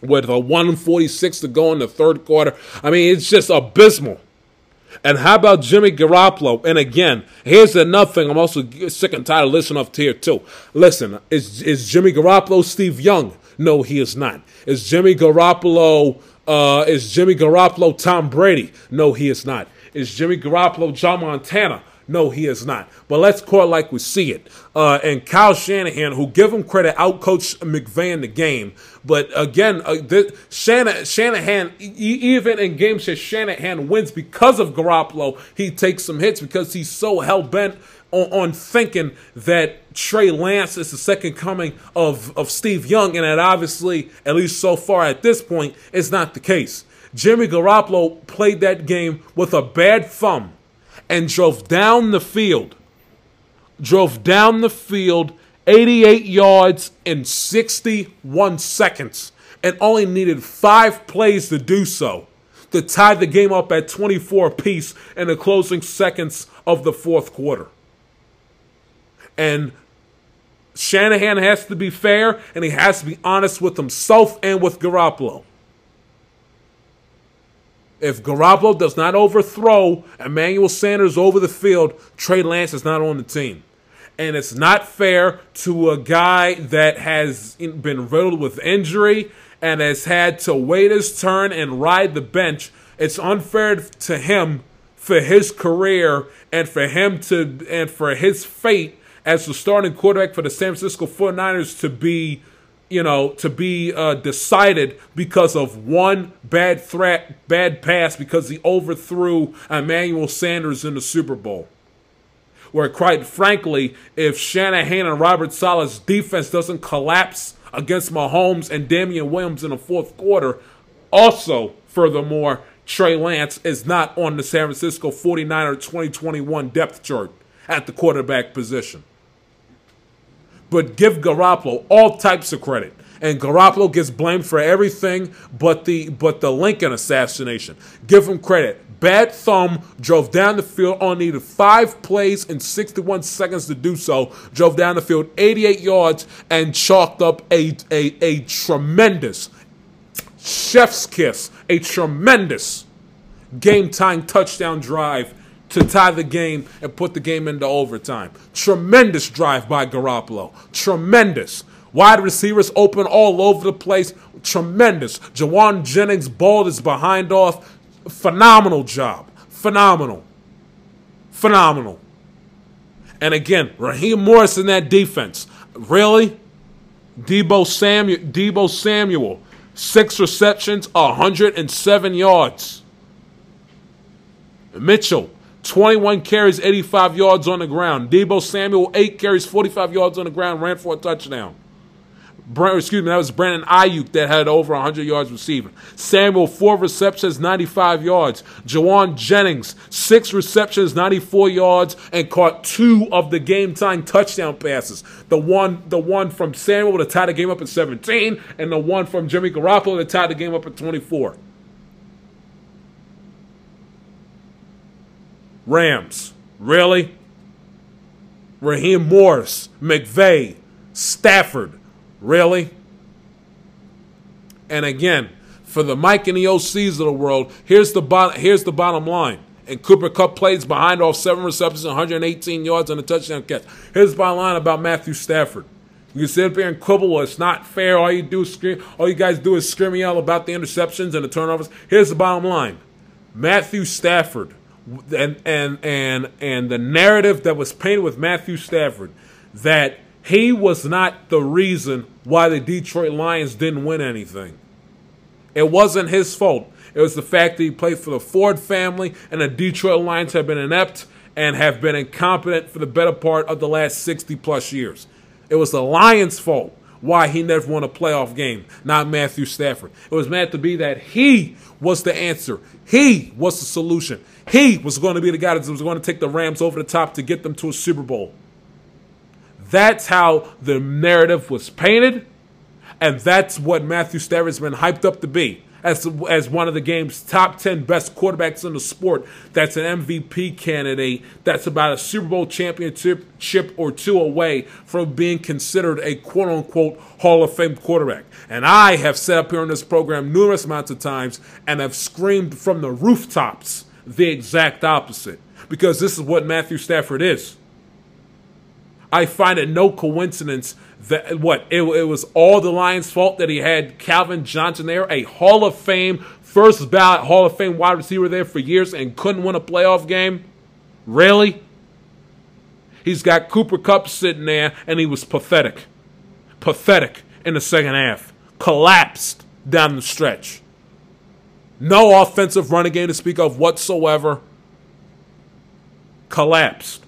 with a 146 to go in the third quarter. I mean, it's just abysmal. And how about Jimmy Garoppolo? And again, here's another thing. I'm also sick and tired of listening up to here too. Listen, is is Jimmy Garoppolo Steve Young? No, he is not. Is Jimmy Garoppolo uh, is Jimmy Garoppolo Tom Brady? No, he is not. Is Jimmy Garoppolo John Montana? No, he is not. But let's call like we see it. Uh, and Kyle Shanahan, who give him credit, outcoached McVay in the game. But again, uh, this, Shanahan, Shanahan, even in games that Shanahan wins because of Garoppolo, he takes some hits because he's so hell bent on, on, thinking that Trey Lance is the second coming of, of Steve Young, and that obviously, at least so far at this point, is not the case. Jimmy Garoppolo played that game with a bad thumb and drove down the field. Drove down the field 88 yards in 61 seconds and only needed five plays to do so to tie the game up at 24 apiece in the closing seconds of the fourth quarter. And Shanahan has to be fair and he has to be honest with himself and with Garoppolo. If Garoppolo does not overthrow Emmanuel Sanders over the field, Trey Lance is not on the team. And it's not fair to a guy that has been riddled with injury and has had to wait his turn and ride the bench. It's unfair to him for his career and for him to and for his fate as the starting quarterback for the San Francisco 49ers to be you know, to be uh, decided because of one bad threat, bad pass because he overthrew Emmanuel Sanders in the Super Bowl. Where, quite frankly, if Shanahan and Robert Saleh's defense doesn't collapse against Mahomes and Damien Williams in the fourth quarter, also, furthermore, Trey Lance is not on the San Francisco 49er 2021 depth chart at the quarterback position but give Garoppolo all types of credit. And Garoppolo gets blamed for everything but the but the Lincoln assassination. Give him credit. Bad thumb drove down the field, on needed five plays and 61 seconds to do so. Drove down the field 88 yards and chalked up a, a, a tremendous chef's kiss, a tremendous game time touchdown drive to tie the game and put the game into overtime. Tremendous drive by Garoppolo. Tremendous. Wide receivers open all over the place. Tremendous. Jauan Jennings ball is behind off. Phenomenal job. Phenomenal. Phenomenal. And again, Raheem Morris in that defense. Really? Deebo Samuel, Deebo Samuel, six receptions, 107 yards. Mitchell, 21 carries, 85 yards on the ground. Deebo Samuel, 8 carries, 45 yards on the ground, ran for a touchdown. excuse me, that was Brandon Aiyuk that had over 100 yards receiving. Samuel, 4 receptions, 95 yards. Jauan Jennings, 6 receptions, 94 yards, and caught 2 of the game-time touchdown passes. The one the one from Samuel to tie the game up at 17, and the one from Jimmy Garoppolo to tie the game up at 24. Rams. Really? Raheem Morris, McVay, Stafford. Really? And again, for the Mike and the OCs of the world, here's the bottom, here's the bottom line. And Cooper Kupp plays behind off seven receptions, 118 yards on a touchdown catch. Here's the bottom line about Matthew Stafford. You can sit up here and quibble, well, it's not fair. All you do is scream, all you guys do is scream and yell about the interceptions and the turnovers. Here's the bottom line. Matthew Stafford and and and and the narrative that was painted with Matthew Stafford that he was not the reason why the Detroit Lions didn't win anything. It wasn't his fault. It was the fact that he played for the Ford family and the Detroit Lions have been inept and have been incompetent for the better part of the last 60 plus years. It was the Lions' fault why he never won a playoff game, not Matthew Stafford. It was meant to be that he was the answer. He was the solution. He was going to be the guy that was going to take the Rams over the top to get them to a Super Bowl. That's how the narrative was painted, and that's what Matthew Stafford's been hyped up to be as, as one of the game's top 10 best quarterbacks in the sport. That's an MVP candidate. That's about a Super Bowl championship chip or two away from being considered a quote unquote Hall of Fame quarterback. And I have said up here on this program numerous amounts of times and have screamed from the rooftops the exact opposite because this is what Matthew Stafford is. I find it no coincidence that what it, it, was all the Lions' fault that he had Calvin Johnson there, a Hall of Fame first ballot Hall of Fame wide receiver there for years and couldn't win a playoff game. Really? He's got Cooper Kupp sitting there, and he was pathetic, pathetic in the second half, collapsed down the stretch. No offensive running game to speak of whatsoever. Collapsed.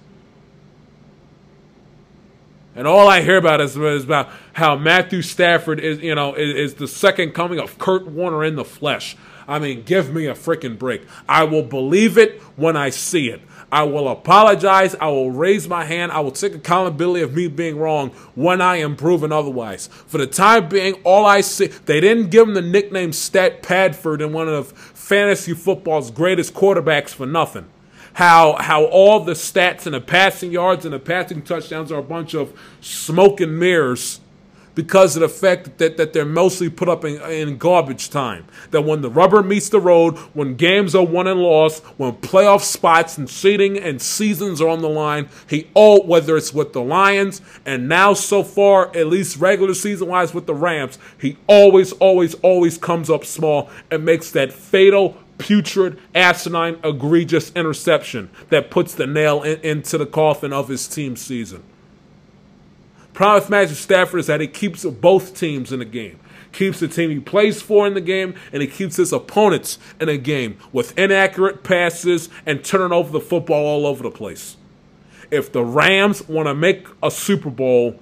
And all I hear about is, is about how Matthew Stafford is, you know, is, is, the second coming of Kurt Warner in the flesh. I mean, give me a freaking break. I will believe it when I see it. I will apologize. I will raise my hand. I will take accountability of me being wrong when I am proven otherwise. For the time being, all I see, they didn't give him the nickname Stat Padford in one of fantasy football's greatest quarterbacks for nothing how how all the stats and the passing yards and the passing touchdowns are a bunch of smoke and mirrors because of the fact that, that they're mostly put up in, in garbage time. That when the rubber meets the road, when games are won and lost, when playoff spots and seeding and seasons are on the line, he all whether it's with the Lions and now so far, at least regular season wise with the Rams, he always, always, always comes up small and makes that fatal putrid, asinine, egregious interception that puts the nail in, into the coffin of his team season. Problem with Matthew Stafford is that he keeps both teams in the game. Keeps the team he plays for in the game, and he keeps his opponents in a game with inaccurate passes and turning over the football all over the place. If the Rams want to make a Super Bowl,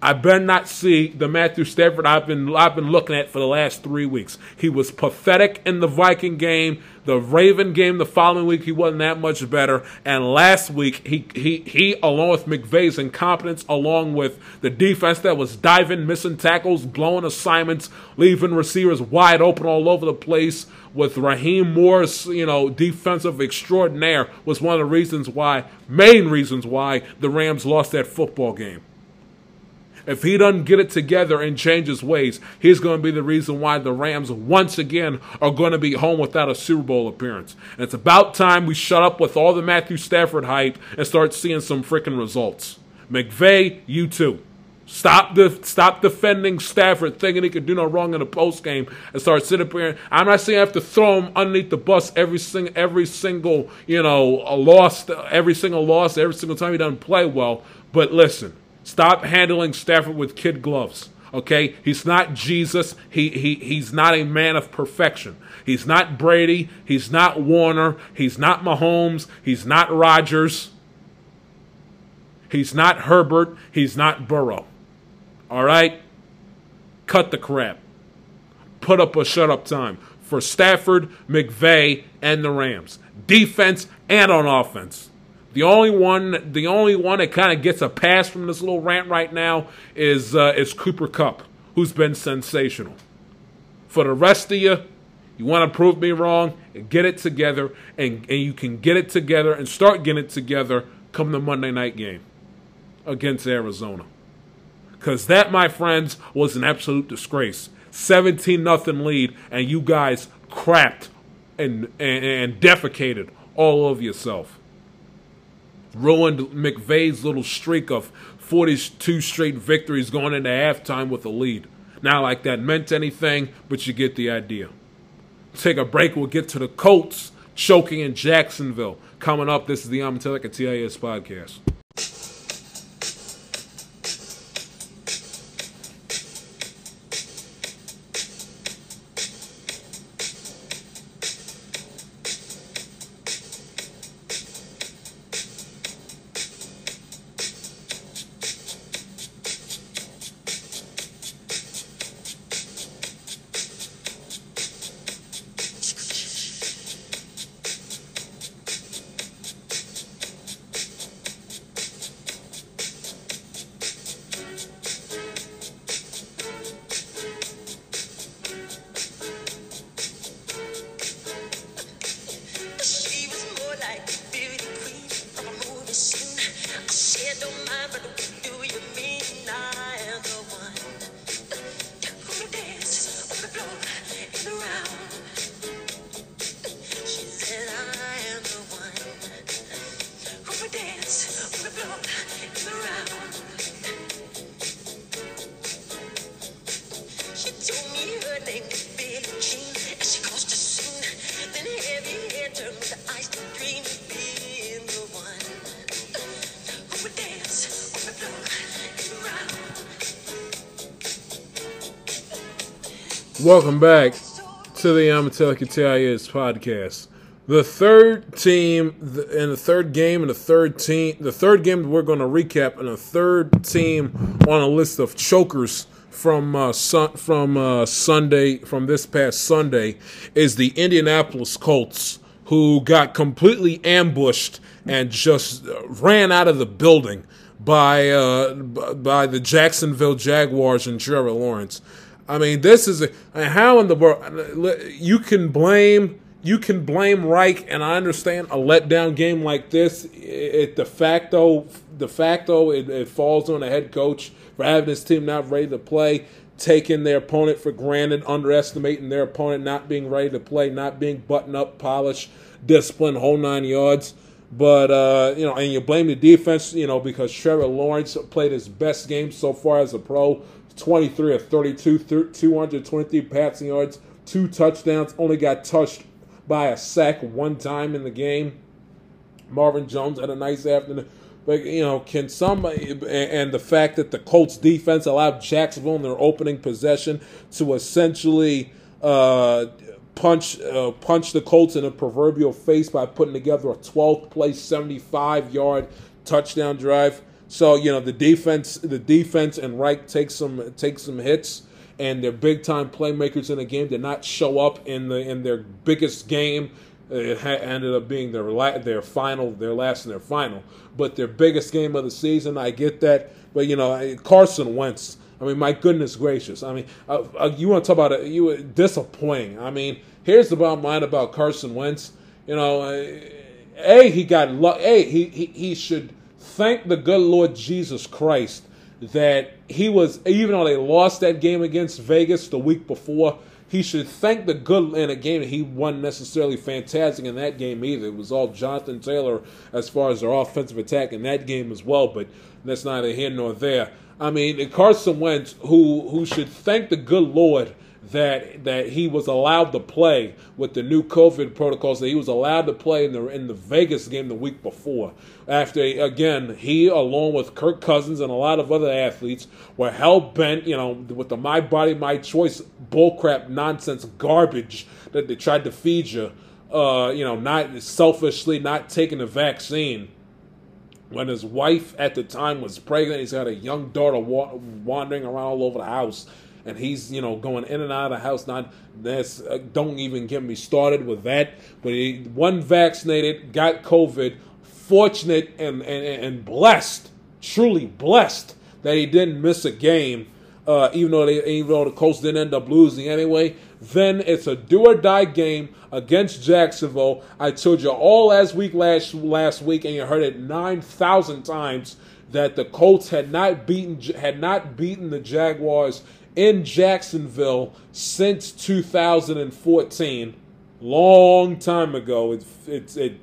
I better not see the Matthew Stafford I've been I've been looking at for the last three weeks. He was pathetic in the Viking game. The Raven game the following week he wasn't that much better. And last week he he he along with McVay's incompetence, along with the defense that was diving, missing tackles, blowing assignments, leaving receivers wide open all over the place, with Raheem Morris', you know, defensive extraordinaire was one of the reasons why, main reasons why the Rams lost that football game. If he doesn't get it together and change his ways, he's going to be the reason why the Rams once again are going to be home without a Super Bowl appearance. And it's about time we shut up with all the Matthew Stafford hype and start seeing some freaking results. McVay, you too. Stop the stop defending Stafford, thinking he could do no wrong in a post game, and start sitting up here. I'm not saying I have to throw him underneath the bus every single every single you know a loss every single loss every single time he doesn't play well. But listen, Stop handling Stafford with kid gloves. Okay, he's not Jesus. He, he he's not a man of perfection. He's not Brady. He's not Warner. He's not Mahomes. He's not Rodgers. He's not Herbert. He's not Burrow. All right, cut the crap. Put up a shut up time for Stafford, McVay, and the Rams. Defense and on offense. The only one, the only one that kind of gets a pass from this little rant right now is uh, is Cooper Kupp, who's been sensational. For the rest of you, you want to prove me wrong, and get it together, and, and you can get it together and start getting it together come the Monday night game against Arizona. Because that, my friends, was an absolute disgrace. 17 nothing lead, and you guys crapped and, and, and defecated all over yourself ruined McVay's little streak of 42 straight victories going into halftime with a lead. Not like that meant anything, but you get the idea. Take a break. We'll get to the Colts choking in Jacksonville. Coming up, this is the Amatelica TIS podcast. Welcome back to the Amatelica TIS podcast. The third team in the third game and the third team, the third game we're going to recap, and the third team on a list of chokers from uh, from uh, Sunday, from this past Sunday, is the Indianapolis Colts, who got completely ambushed and just ran out of the building by uh, by the Jacksonville Jaguars and Trevor Lawrence. I mean, this is a, how in the world you can blame you can blame Reich, and I understand a letdown game like this. It de facto de facto, it, it falls on the head coach for having his team not ready to play, taking their opponent for granted, underestimating their opponent, not being ready to play, not being button up, polished, disciplined, whole nine yards. But uh, you know, and you blame the defense, you know, because Trevor Lawrence played his best game so far as a pro, 23 of 32, 223 passing yards, two touchdowns, only got touched by a sack one time in the game. Marvin Jones had a nice afternoon. But you know, can somebody and the fact that the Colts defense allowed Jacksonville in their opening possession to essentially uh, punch uh, punch the Colts in a proverbial face by putting together a 12th place 75 yard touchdown drive. So you know the defense, the defense and Reich take some take some hits, and their big time playmakers in the game did not show up in the in their biggest game. It ha- ended up being their la- their final, their last and their final, but their biggest game of the season. I get that, but you know Carson Wentz. I mean, my goodness gracious. I mean, uh, uh, you want to talk about it? You disappointing. I mean, here's the bottom line about Carson Wentz. You know, uh, a he got luck. A he, he he should thank the good Lord Jesus Christ that he was even though they lost that game against Vegas the week before. He should thank the good in a game he wasn't necessarily fantastic in that game either. It was all Jonathan Taylor as far as their offensive attack in that game as well, but that's neither here nor there. I mean, Carson Wentz, who who should thank the good Lord that that he was allowed to play with the new COVID protocols. That he was allowed to play in the in the Vegas game the week before. After again, he along with Kirk Cousins and a lot of other athletes were hell bent, you know, with the my body my choice bullcrap nonsense garbage that they tried to feed you. Uh, you know, not selfishly not taking the vaccine when his wife at the time was pregnant. He's got a young daughter wa- wandering around all over the house, and he's you know going in and out of the house. Not that's uh, don't even get me started with that. But he one vaccinated, got COVID. Fortunate and and, and blessed, truly blessed that he didn't miss a game. Uh, even though they, even though the Colts didn't end up losing anyway, then it's a do or die game against Jacksonville. I told you all last week, last last week, and you heard it nine thousand times that the Colts had not beaten had not beaten the Jaguars in Jacksonville since 2014. Long time ago. It it, it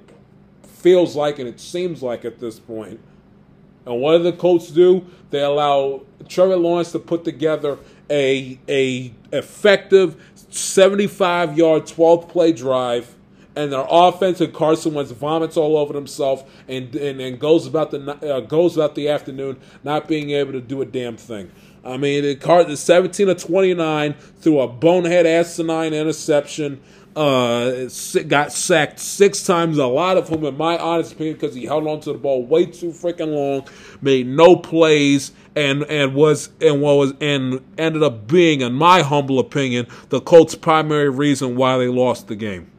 feels like and it seems like at this point. And what do the Colts do? They allow Trevor Lawrence to put together a a effective 75 yard 12th play drive, and their offense and Carson Wentz vomits all over himself and and, and goes about the uh, goes about the afternoon not being able to do a damn thing. I mean, the card is 17 of 29 through a bonehead asinine interception. Uh, got sacked six times, a lot of whom, in my honest opinion, because he held on to the ball way too freaking long, made no plays, and and was and was and ended up being, in my humble opinion, the Colts' primary reason why they lost the game.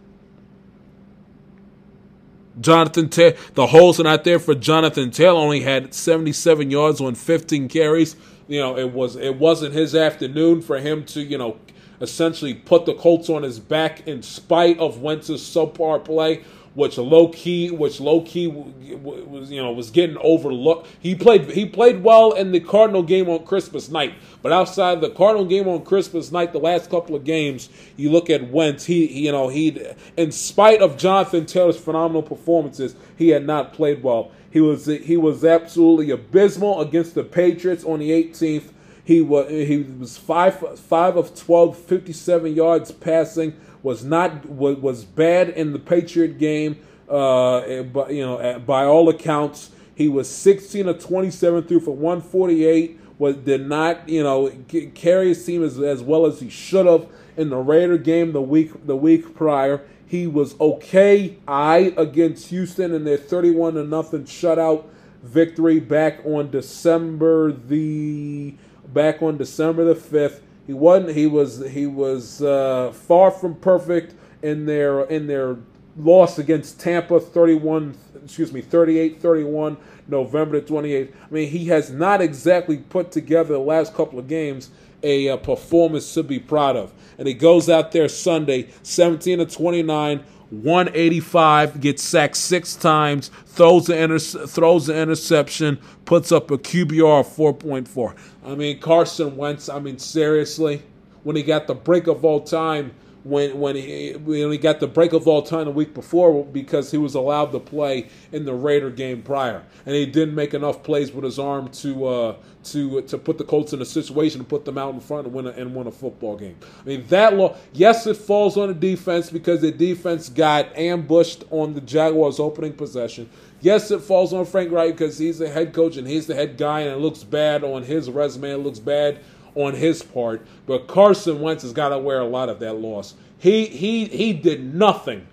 Jonathan Taylor, the holes are not there for Jonathan Taylor. Only had 77 yards on 15 carries. You know, it was it wasn't his afternoon for him to you know essentially put the Colts on his back in spite of Wentz's subpar play, which low key, which low key was you know was getting overlooked. He played he played well in the Cardinal game on Christmas night, but outside the Cardinal game on Christmas night, the last couple of games, you look at Wentz. He, he you know he in spite of Jonathan Taylor's phenomenal performances, he had not played well. He was he was absolutely abysmal against the Patriots on the 18th. He was he was five five of 12, 57 yards passing. Was not was, was bad in the Patriot game. Uh, but you know, by all accounts, he was 16 of 27 through for 148. Was did not you know carry his team as, as well as he should have in the Raider game the week the week prior. He was okay. I against Houston in their 31 to nothing shutout victory back on December the back on December the 5th. He wasn't he was he was uh, far from perfect in their in their loss against Tampa 31 excuse me 38-31 November the 28th. I mean, he has not exactly put together the last couple of games a, uh, performance to be proud of. And he goes out there Sunday, 17 to 29 185, gets sacked six times, throws the inter- throws the interception, puts up a QBR of 4.4. I mean, Carson Wentz. I mean, seriously, when he got the break of all time, when when he when he got the break of all time the week before because he was allowed to play in the Raider game prior, and he didn't make enough plays with his arm to uh, to to put the Colts in a situation to put them out in front and win a, and win a football game. I mean that law. Yes, it falls on the defense because the defense got ambushed on the Jaguars' opening possession. Yes, it falls on Frank Reich because he's the head coach and he's the head guy, and it looks bad on his resume. It looks bad on his part, but Carson Wentz has got to wear a lot of that loss. He he he did nothing,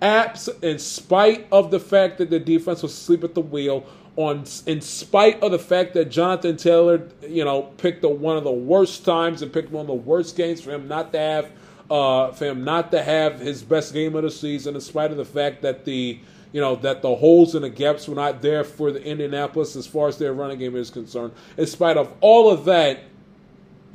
in spite of the fact that the defense was asleep at the wheel. On in spite of the fact that Jonathan Taylor, you know, picked the, one of the worst times and picked one of the worst games for him not to have, uh, for him not to have his best game of the season. In spite of the fact that the you know that the holes and the gaps were not there for the Indianapolis as far as their running game is concerned. In spite of all of that,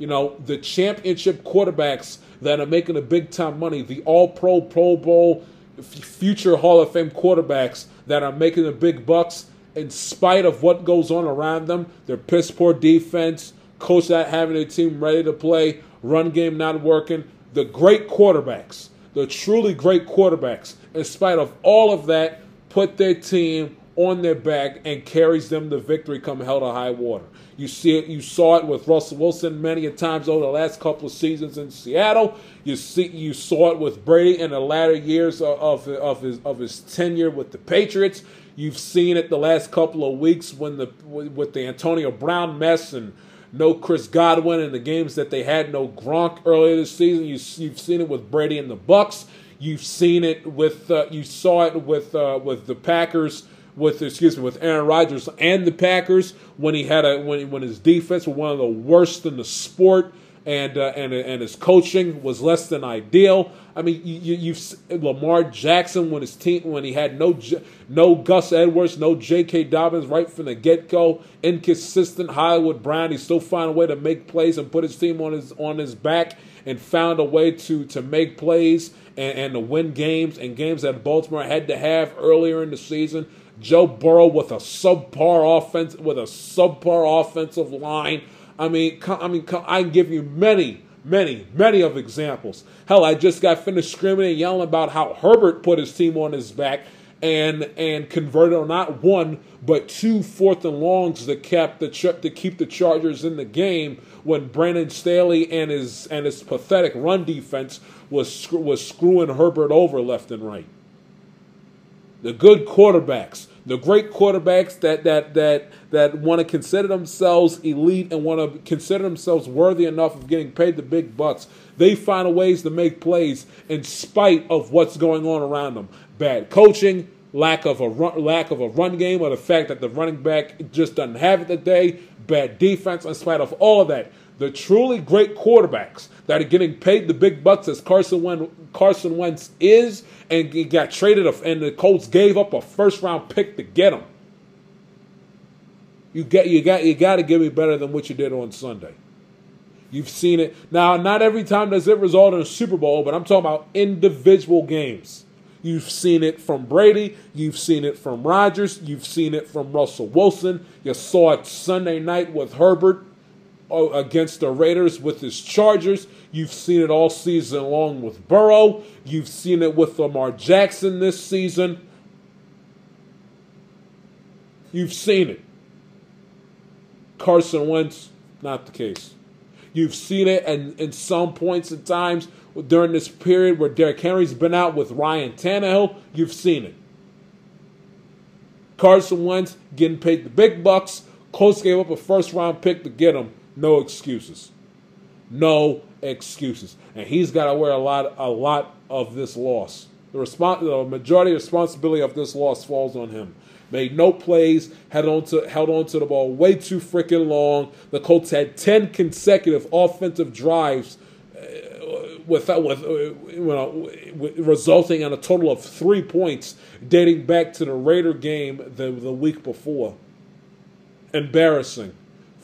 you know, the championship quarterbacks that are making the big time money, the all pro, Pro Bowl, future Hall of Fame quarterbacks that are making the big bucks in spite of what goes on around them, their piss poor defense, coach not having a team ready to play, run game not working, the great quarterbacks, the truly great quarterbacks, in spite of all of that, put their team on their back and carries them to victory come hell to high water. You see it. You saw it with Russell Wilson many a times over the last couple of seasons in Seattle. You see, you saw it with Brady in the latter years of, of, his of his tenure with the Patriots. You've seen it the last couple of weeks when the with the Antonio Brown mess and no Chris Godwin in the games that they had no Gronk earlier this season. You, you've seen it with Brady and the Bucs. You've seen it with uh, you saw it with uh, with the Packers with excuse me with Aaron Rodgers and the Packers when he had a when when his defense was one of the worst in the sport and uh, and and his coaching was less than ideal. I mean, you, have Lamar Jackson when his team when he had no no Gus Edwards, no J.K. Dobbins right from the get go, inconsistent Hollywood Brown. He still found a way to make plays and put his team on his on his back and found a way to to make plays and, and to win games and games that Baltimore had to have earlier in the season. Joe Burrow with a subpar offense with a subpar offensive line. I mean, I mean, I can give you many, many, many of examples. Hell, I just got finished screaming and yelling about how Herbert put his team on his back and and converted on not one but two fourth and longs that kept the to keep the Chargers in the game when Brandon Staley and his and his pathetic run defense was was screwing Herbert over left and right. The good quarterbacks the great quarterbacks that that that that want to consider themselves elite and want to consider themselves worthy enough of getting paid the big bucks, they find ways to make plays in spite of what's going on around them. Bad coaching, lack of a run, lack of a run game, or the fact that the running back just doesn't have it today. Bad defense, in spite of all of that the truly great quarterbacks that are getting paid the big bucks as Carson Wentz, Carson Wentz is, and he got traded, and the Colts gave up a first round pick to get him. You get you got you got to give me better than what you did on Sunday. You've seen it now. Not every time does it result in a Super Bowl, but I'm talking about individual games. You've seen it from Brady. You've seen it from Rodgers. You've seen it from Russell Wilson. You saw it Sunday night with Herbert Oh, against the Raiders with his Chargers. You've seen it all season long with Burrow. You've seen it with Lamar Jackson this season. You've seen it. Carson Wentz, not the case. You've seen it and in some points and times during this period where Derrick Henry's been out with Ryan Tannehill, you've seen it. Carson Wentz getting paid the big bucks. Colts gave up a first round pick to get him. No excuses. No excuses. And he's got to wear a lot, a lot of this loss. The, respons- the majority of responsibility of this loss falls on him. Made no plays, held on to, held on to the ball way too freaking long. The Colts had 10 consecutive offensive drives uh, without, with, uh, you know, resulting in a total of three points dating back to the Raider game the, the week before. Embarrassing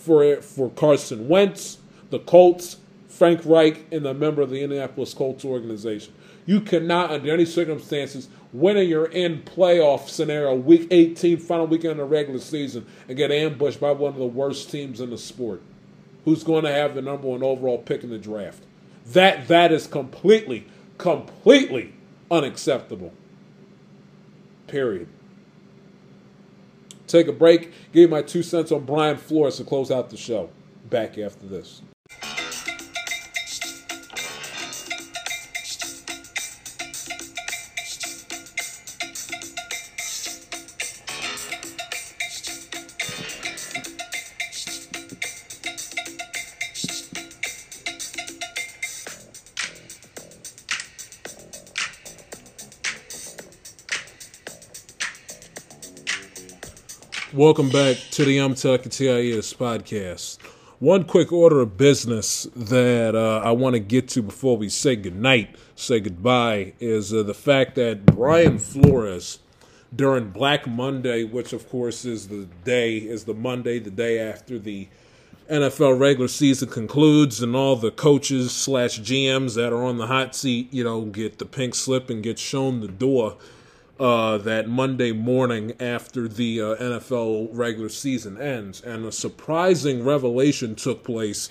for for Carson Wentz, the Colts, Frank Reich, and a member of the Indianapolis Colts organization. You cannot, under any circumstances, win in your in playoff scenario, week 18, final weekend of the regular season, and get ambushed by one of the worst teams in the sport. Who's going to have the number one overall pick in the draft? That that is completely, completely unacceptable. Period. Take a break. Give you my two cents on Brian Flores to close out the show. Back after this. Welcome back to the I'm Talking TIS podcast. One quick order of business that uh, I want to get to before we say goodnight, say goodbye, is uh, the fact that Brian Flores, during Black Monday, which of course is the day, is the Monday, the day after the NFL regular season concludes, and all the coaches slash GMs that are on the hot seat, you know, get the pink slip and get shown the door uh, that Monday morning after the uh, NFL regular season ends. And a surprising revelation took place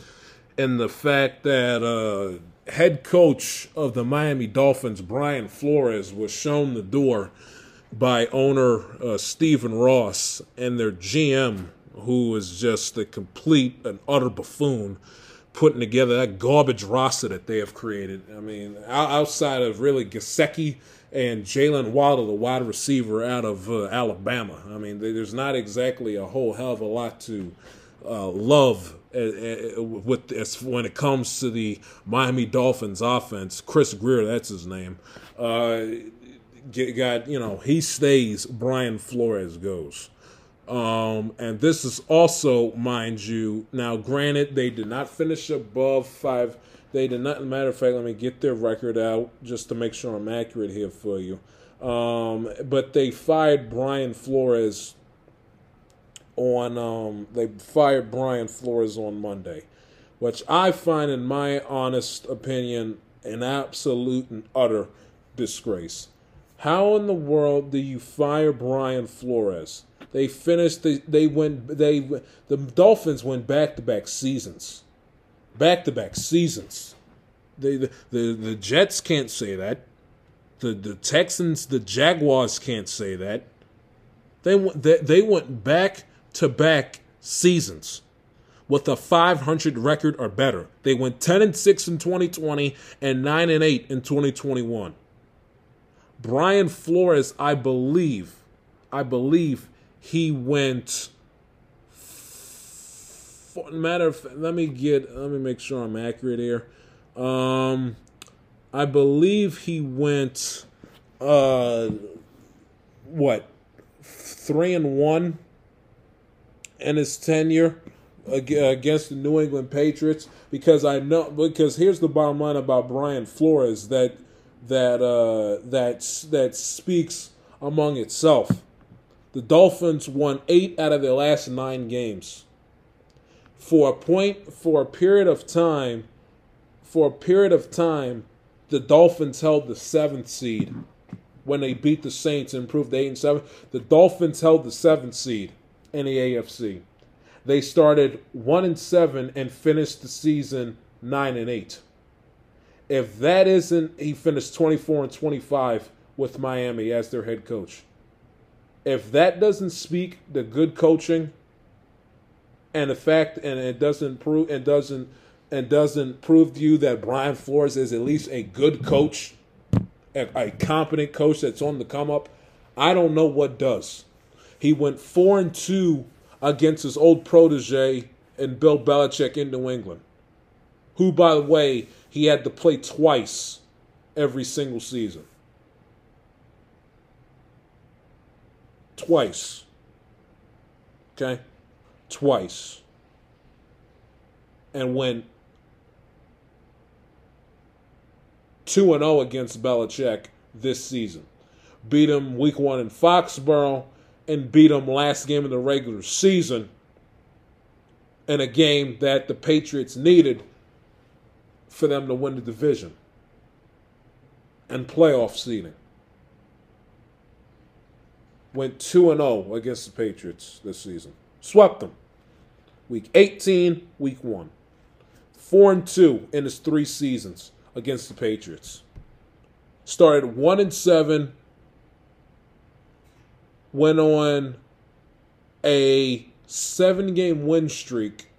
in the fact that uh, head coach of the Miami Dolphins, Brian Flores, was shown the door by owner uh, Stephen Ross and their GM, who is just a complete and utter buffoon putting together that garbage roster that they have created. I mean, outside of really Gesicki and Jaylen Waddle, the wide receiver out of uh, Alabama. I mean, there's not exactly a whole hell of a lot to uh, love with as when it comes to the Miami Dolphins offense. Chris Grier, that's his name. Uh, got you know he stays. Brian Flores goes. Um, and this is also, mind you, now granted, they did not finish above five they did not. Matter of fact, let me get their record out just to make sure I'm accurate here for you. Um, but they fired Brian Flores on. Um, they fired Brian Flores on Monday, which I find, in my honest opinion, an absolute and utter disgrace. How in the world do you fire Brian Flores? They finished. They they went. They the Dolphins went back to back seasons back to back seasons. They, the, the the Jets can't say that. The the Texans, the Jaguars can't say that. They they, they went back to back seasons with a 500 record or better. They went 10 and 6 in 2020 and 9 and 8 in 2021. Brian Flores, I believe, I believe he went matter of fact, let me get let me make sure I'm accurate here. Um, I believe he went uh what three and one in his tenure against the New England Patriots because I know because here's the bottom line about Brian Flores that that uh that that speaks among itself. The Dolphins won 8 out of their last 9 games for a point for a period of time for a period of time the Dolphins held the seventh seed when they beat the Saints and improved eight and seven. The Dolphins held the seventh seed in the AFC. They started one and seven and finished the season nine and eight. If that isn't, he finished twenty four and twenty five with Miami as their head coach. If that doesn't speak the good coaching and the fact and it doesn't prove and doesn't and doesn't prove to you that Brian Flores is at least a good coach, a, a competent coach that's on the come up, I don't know what does. He went four and two against his old protege and Bill Belichick in New England, who, by the way, he had to play twice every single season. Twice. Okay? twice and went 2 and 0 against Belichick this season. Beat him week 1 in Foxborough and beat him last game of the regular season in a game that the Patriots needed for them to win the division. and playoff seeding. Went 2 and 0 against the Patriots this season. Swept them. Week 18, week 1. 4 and 2 in his 3 seasons against the Patriots. Started 1 and 7 went on a 7 game win streak.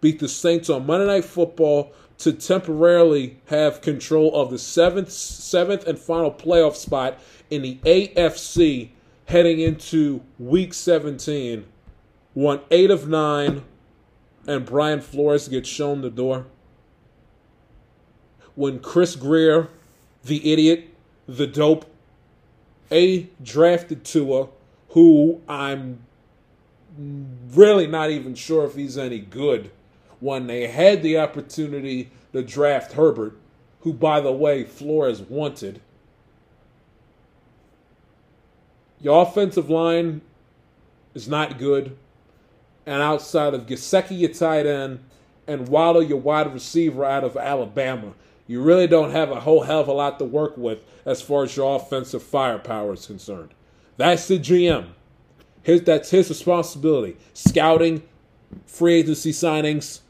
Beat the Saints on Monday Night Football to temporarily have control of the seventh, seventh and final playoff spot in the AFC heading into Week 17. Won eight of nine, and Brian Flores gets shown the door. When Chris Grier, the idiot, the dope, a drafted Tua, who I'm really not even sure if he's any good when they had the opportunity to draft Herbert, who, by the way, Flores wanted. Your offensive line is not good. And outside of Gesicki, your tight end, and Waddle, your wide receiver out of Alabama, you really don't have a whole hell of a lot to work with as far as your offensive firepower is concerned. That's the GM. His, that's his responsibility. Scouting, free agency signings,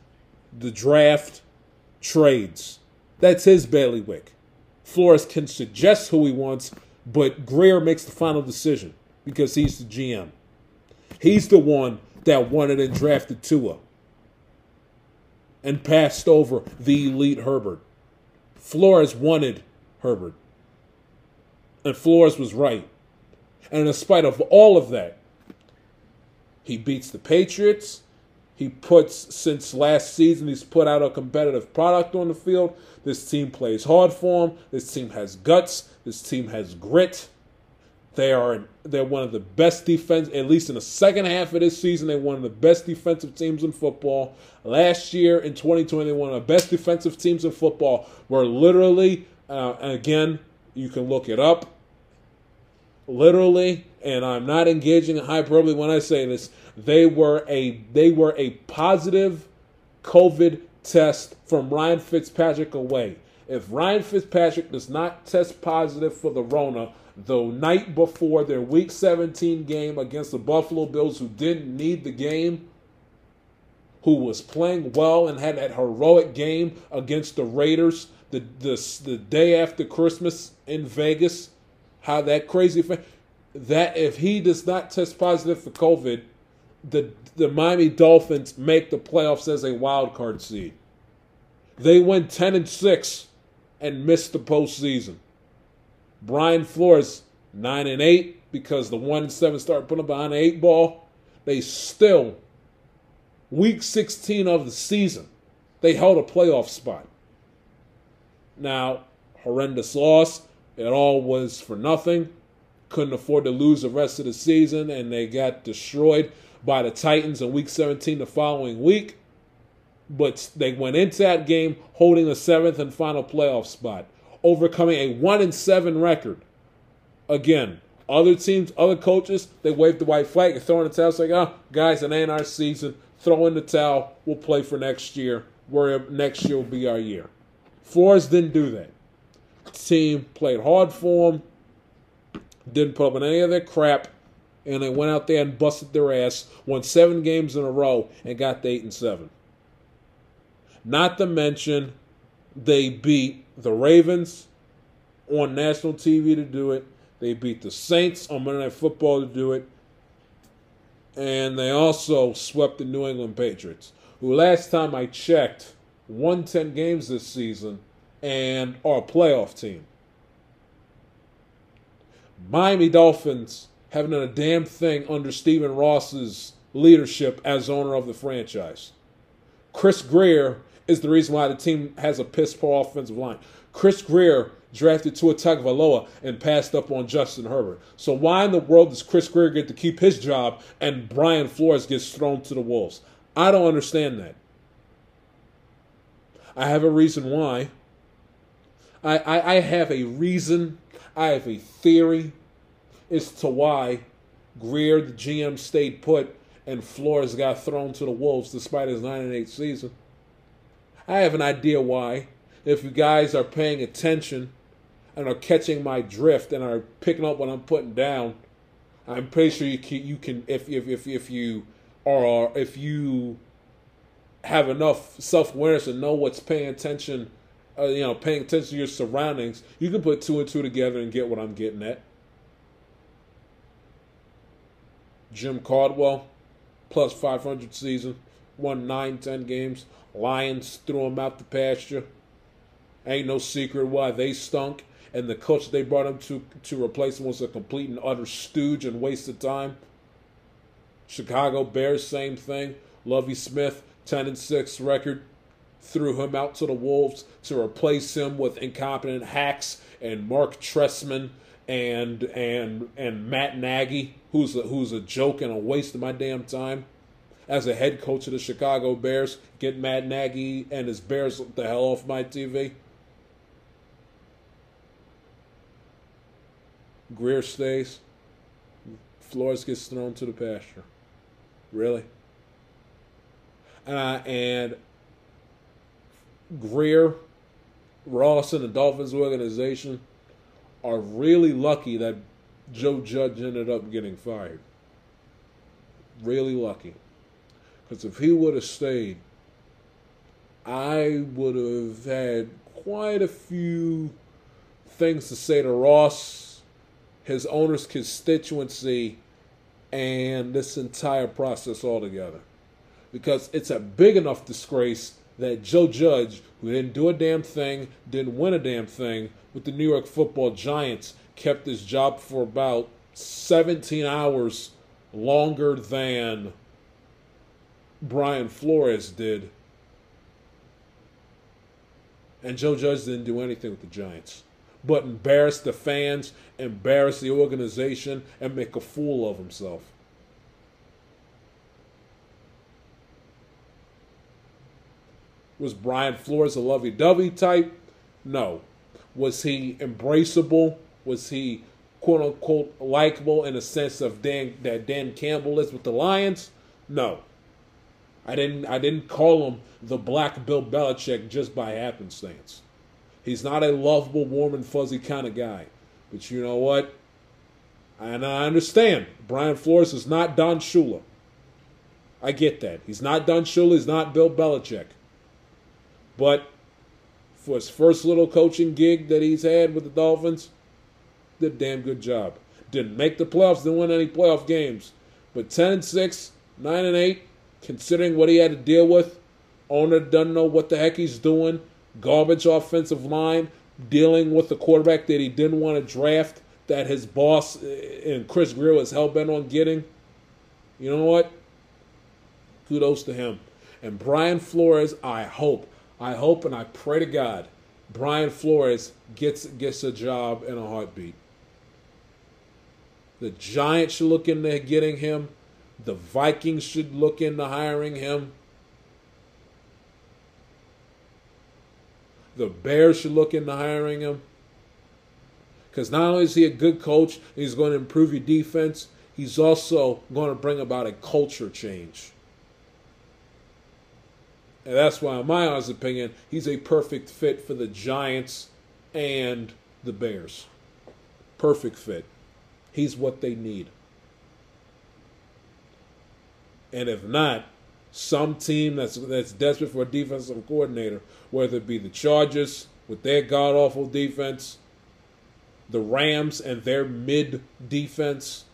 the draft, trades. That's his bailiwick. Flores can suggest who he wants, but Grier makes the final decision because he's the GM. He's the one that wanted and drafted Tua and passed over the elite Herbert. Flores wanted Herbert. And Flores was right. And in spite of all of that, he beats the Patriots. He puts, since last season, he's put out a competitive product on the field. This team plays hard for him. This team has guts. This team has grit. They are they're one of the best defense, at least in the second half of this season. They're one of the best defensive teams in football. Last year in 2020, they one of the best defensive teams in football. Were literally, uh, again, you can look it up. Literally, and I'm not engaging in hyperbole when I say this. They were a they were a positive COVID test from Ryan Fitzpatrick away. If Ryan Fitzpatrick does not test positive for the Rona, the night before their Week 17 game against the Buffalo Bills, who didn't need the game, who was playing well and had that heroic game against the Raiders the the, the day after Christmas in Vegas. How that crazy fan, that if he does not test positive for COVID, the the Miami Dolphins make the playoffs as a wild card seed. They went ten and six and missed the postseason. Brian Flores, 9 and 8, because the 1 and 7 started putting them behind the 8 ball. They still, week 16 of the season, they held a playoff spot. Now, horrendous loss. It all was for nothing. Couldn't afford to lose the rest of the season, and they got destroyed by the Titans in week 17 the following week. But they went into that game holding the seventh and final playoff spot overcoming a one and seven record. Again, other teams, other coaches, they wave the white flag and throw in the towel. It's like, oh, guys, it ain't our season. Throw in the towel. We'll play for next year. Where next year will be our year. Flores didn't do that. team played hard for them. Didn't put up in any of their crap, and they went out there and busted their ass. Won seven games in a row and got to eight and seven. Not to mention, they beat the Ravens on national TV to do it. They beat the Saints on Monday Night Football to do it. And they also swept the New England Patriots, who last time I checked won 10 games this season and are a playoff team. Miami Dolphins haven't done a damn thing under Stephen Ross's leadership as owner of the franchise. Chris Grier is the reason why the team has a piss poor offensive line. Chris Grier drafted Tua Tagovailoa and passed up on Justin Herbert. So why in the world does Chris Grier get to keep his job and Brian Flores gets thrown to the wolves? I don't understand that. I have a reason why. I, I, I have a reason. I have a theory as to why Grier, the GM, stayed put and Flores got thrown to the wolves despite his nine and eight season. I have an idea why. If you guys are paying attention and are catching my drift and are picking up what I'm putting down, I'm pretty sure you can, you can if if if if you are if you have enough self awareness and know what's paying attention, uh, you know, paying attention to your surroundings, you can put two and two together and get what I'm getting at. Jim Caldwell, plus 500 season, won 9, 10 games. Lions threw him out the pasture. Ain't no secret why they stunk. And the coach they brought him to to replace him was a complete and utter stooge and waste of time. Chicago Bears, same thing. Lovie Smith, 10 and 6 record. Threw him out to the Wolves to replace him with incompetent hacks and Marc Trestman and and and Matt Nagy, who's a, who's a joke and a waste of my damn time. As a head coach of the Chicago Bears, get Matt Nagy and his Bears the hell off my TV. Grier stays. Flores gets thrown to the pasture. Really? Uh, and Grier, Ross, and the Dolphins organization are really lucky that Joe Judge ended up getting fired. Really lucky. Because if he would have stayed, I would have had quite a few things to say to Ross, his owner's constituency, and this entire process altogether. Because it's a big enough disgrace that Joe Judge, who didn't do a damn thing, didn't win a damn thing with the New York football giants, kept his job for about 17 hours longer than Brian Flores did. And Joe Judge didn't do anything with the Giants, but embarrass the fans, embarrass the organization, and make a fool of himself. Was Brian Flores a lovey dovey type? No. Was he embraceable? Was he quote unquote likable in the sense of Dan that Dan Campbell is with the Lions? No. I didn't I didn't call him the black Bill Belichick just by happenstance. He's not a lovable, warm and fuzzy kind of guy. But you know what? And I understand. Brian Flores is not Don Shula. I get that. He's not Don Shula, he's not Bill Belichick. But for his first little coaching gig that he's had with the Dolphins, a damn good job. Didn't make the playoffs, didn't win any playoff games. But 10 and 6, 9 and 8, considering what he had to deal with, owner doesn't know what the heck he's doing, garbage offensive line, dealing with the quarterback that he didn't want to draft, that his boss eh, and Chris Grier was hell bent on getting. You know what? Kudos to him. And Brian Flores, I hope I hope and I pray to God Brian Flores gets gets a job in a heartbeat. The Giants should look into getting him. The Vikings should look into hiring him. The Bears should look into hiring him. Because not only is he a good coach, he's going to improve your defense, he's also going to bring about a culture change. And that's why, in my honest opinion, he's a perfect fit for the Giants and the Bears. Perfect fit. He's what they need. And if not, some team that's that's desperate for a defensive coordinator, whether it be the Chargers with their god awful defense, the Rams and their mid defense,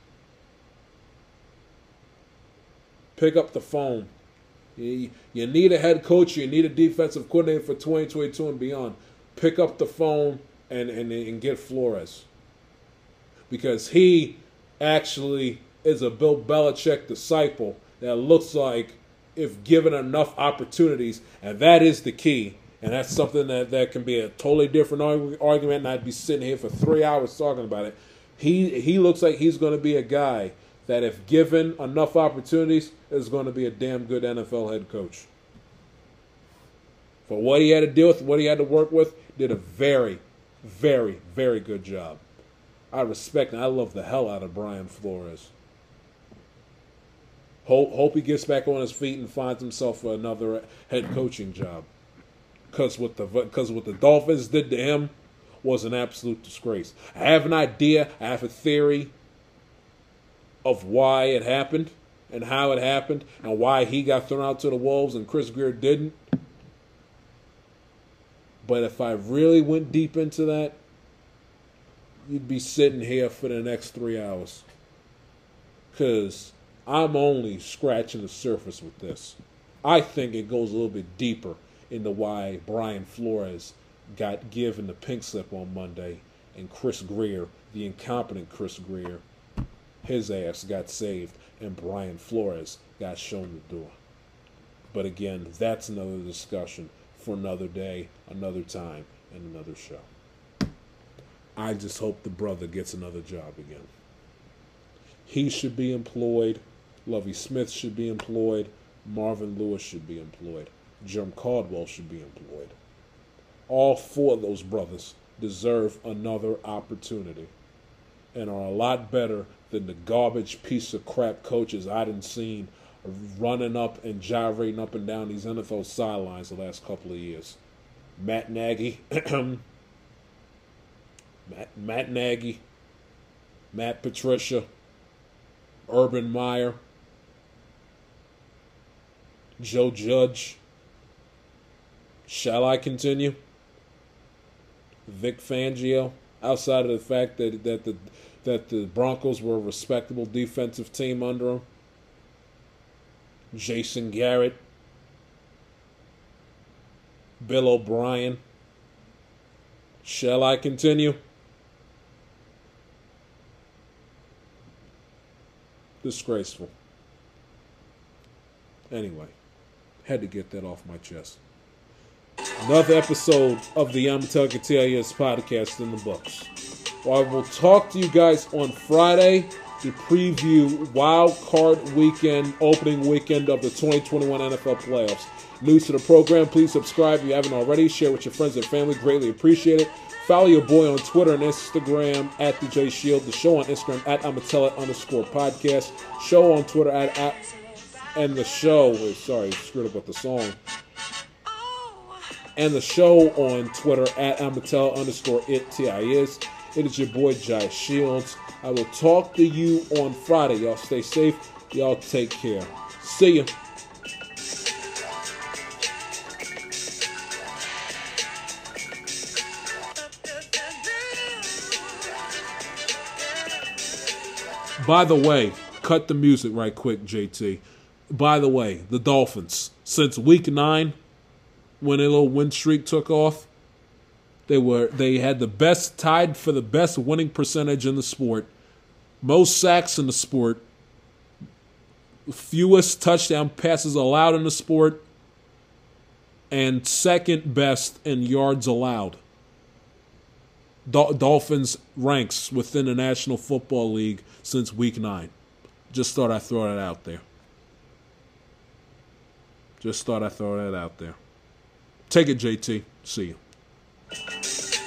pick up the phone you, need a head coach, you need a defensive coordinator for 2022 and beyond. Pick up the phone and, and, and get Flores. Because he actually is a Bill Belichick disciple that looks like if given enough opportunities, and that is the key. And that's something that, that can be a totally different argument, and I'd be sitting here for three hours talking about it. He he looks like he's going to be a guy that, if given enough opportunities, is going to be a damn good NFL head coach. For what he had to deal with, what he had to work with, did a very, very, very good job. I respect and I love the hell out of Brian Flores. Hope, hope he gets back on his feet and finds himself for another head coaching job. Because what the because what the Dolphins did to him was an absolute disgrace. I have an idea, I have a theory of why it happened and how it happened and why he got thrown out to the Wolves and Chris Grier didn't. But if I really went deep into that, you'd be sitting here for the next three hours. Because I'm only scratching the surface with this. I think it goes a little bit deeper into why Brian Flores got given the pink slip on Monday and Chris Grier, the incompetent Chris Grier, his ass got saved and Brian Flores got shown the door. But again, that's another discussion for another day, another time, and another show. I just hope the brother gets another job again. He should be employed. Lovie Smith should be employed. Marvin Lewis should be employed. Jim Caldwell should be employed. All four of those brothers deserve another opportunity and are a lot better than the garbage piece of crap coaches I didn't seen running up and gyrating up and down these NFL sidelines the last couple of years. Matt Nagy, Matt, Matt Nagy, Matt Patricia, Urban Meyer, Joe Judge. Shall I continue? Vic Fangio, outside of the fact that that the that the Broncos were a respectable defensive team under him. Jason Garrett, Bill O'Brien. Shall I continue? Disgraceful. Anyway, had to get that off my chest. Another episode of the Yamatel TIS podcast in the books. Well, I will talk to you guys on Friday to preview Wild Card Weekend, opening weekend of the 2021 NFL playoffs. New to the program, please subscribe if you haven't already. Share with your friends and family, greatly appreciate it. Follow your boy on Twitter and Instagram at DJ Shield. The show on Instagram at Amatella underscore podcast. Show on Twitter at, at and the show. Sorry, screwed up with the song. And the show on Twitter at Amatella underscore it T I is. It is your boy Jai Shields. I will talk to you on Friday. Y'all stay safe. Y'all take care. See ya. By the way, cut the music right quick, JT. By the way, the Dolphins, since week nine, when a little win streak took off, they were they had the best tied for the best winning percentage in the sport, most sacks in the sport, fewest touchdown passes allowed in the sport, and second best in yards allowed. Dolphins ranks within the National Football League since week nine. Just thought I'd throw that out there. Just thought I'd throw that out there. Take it, JT. See you.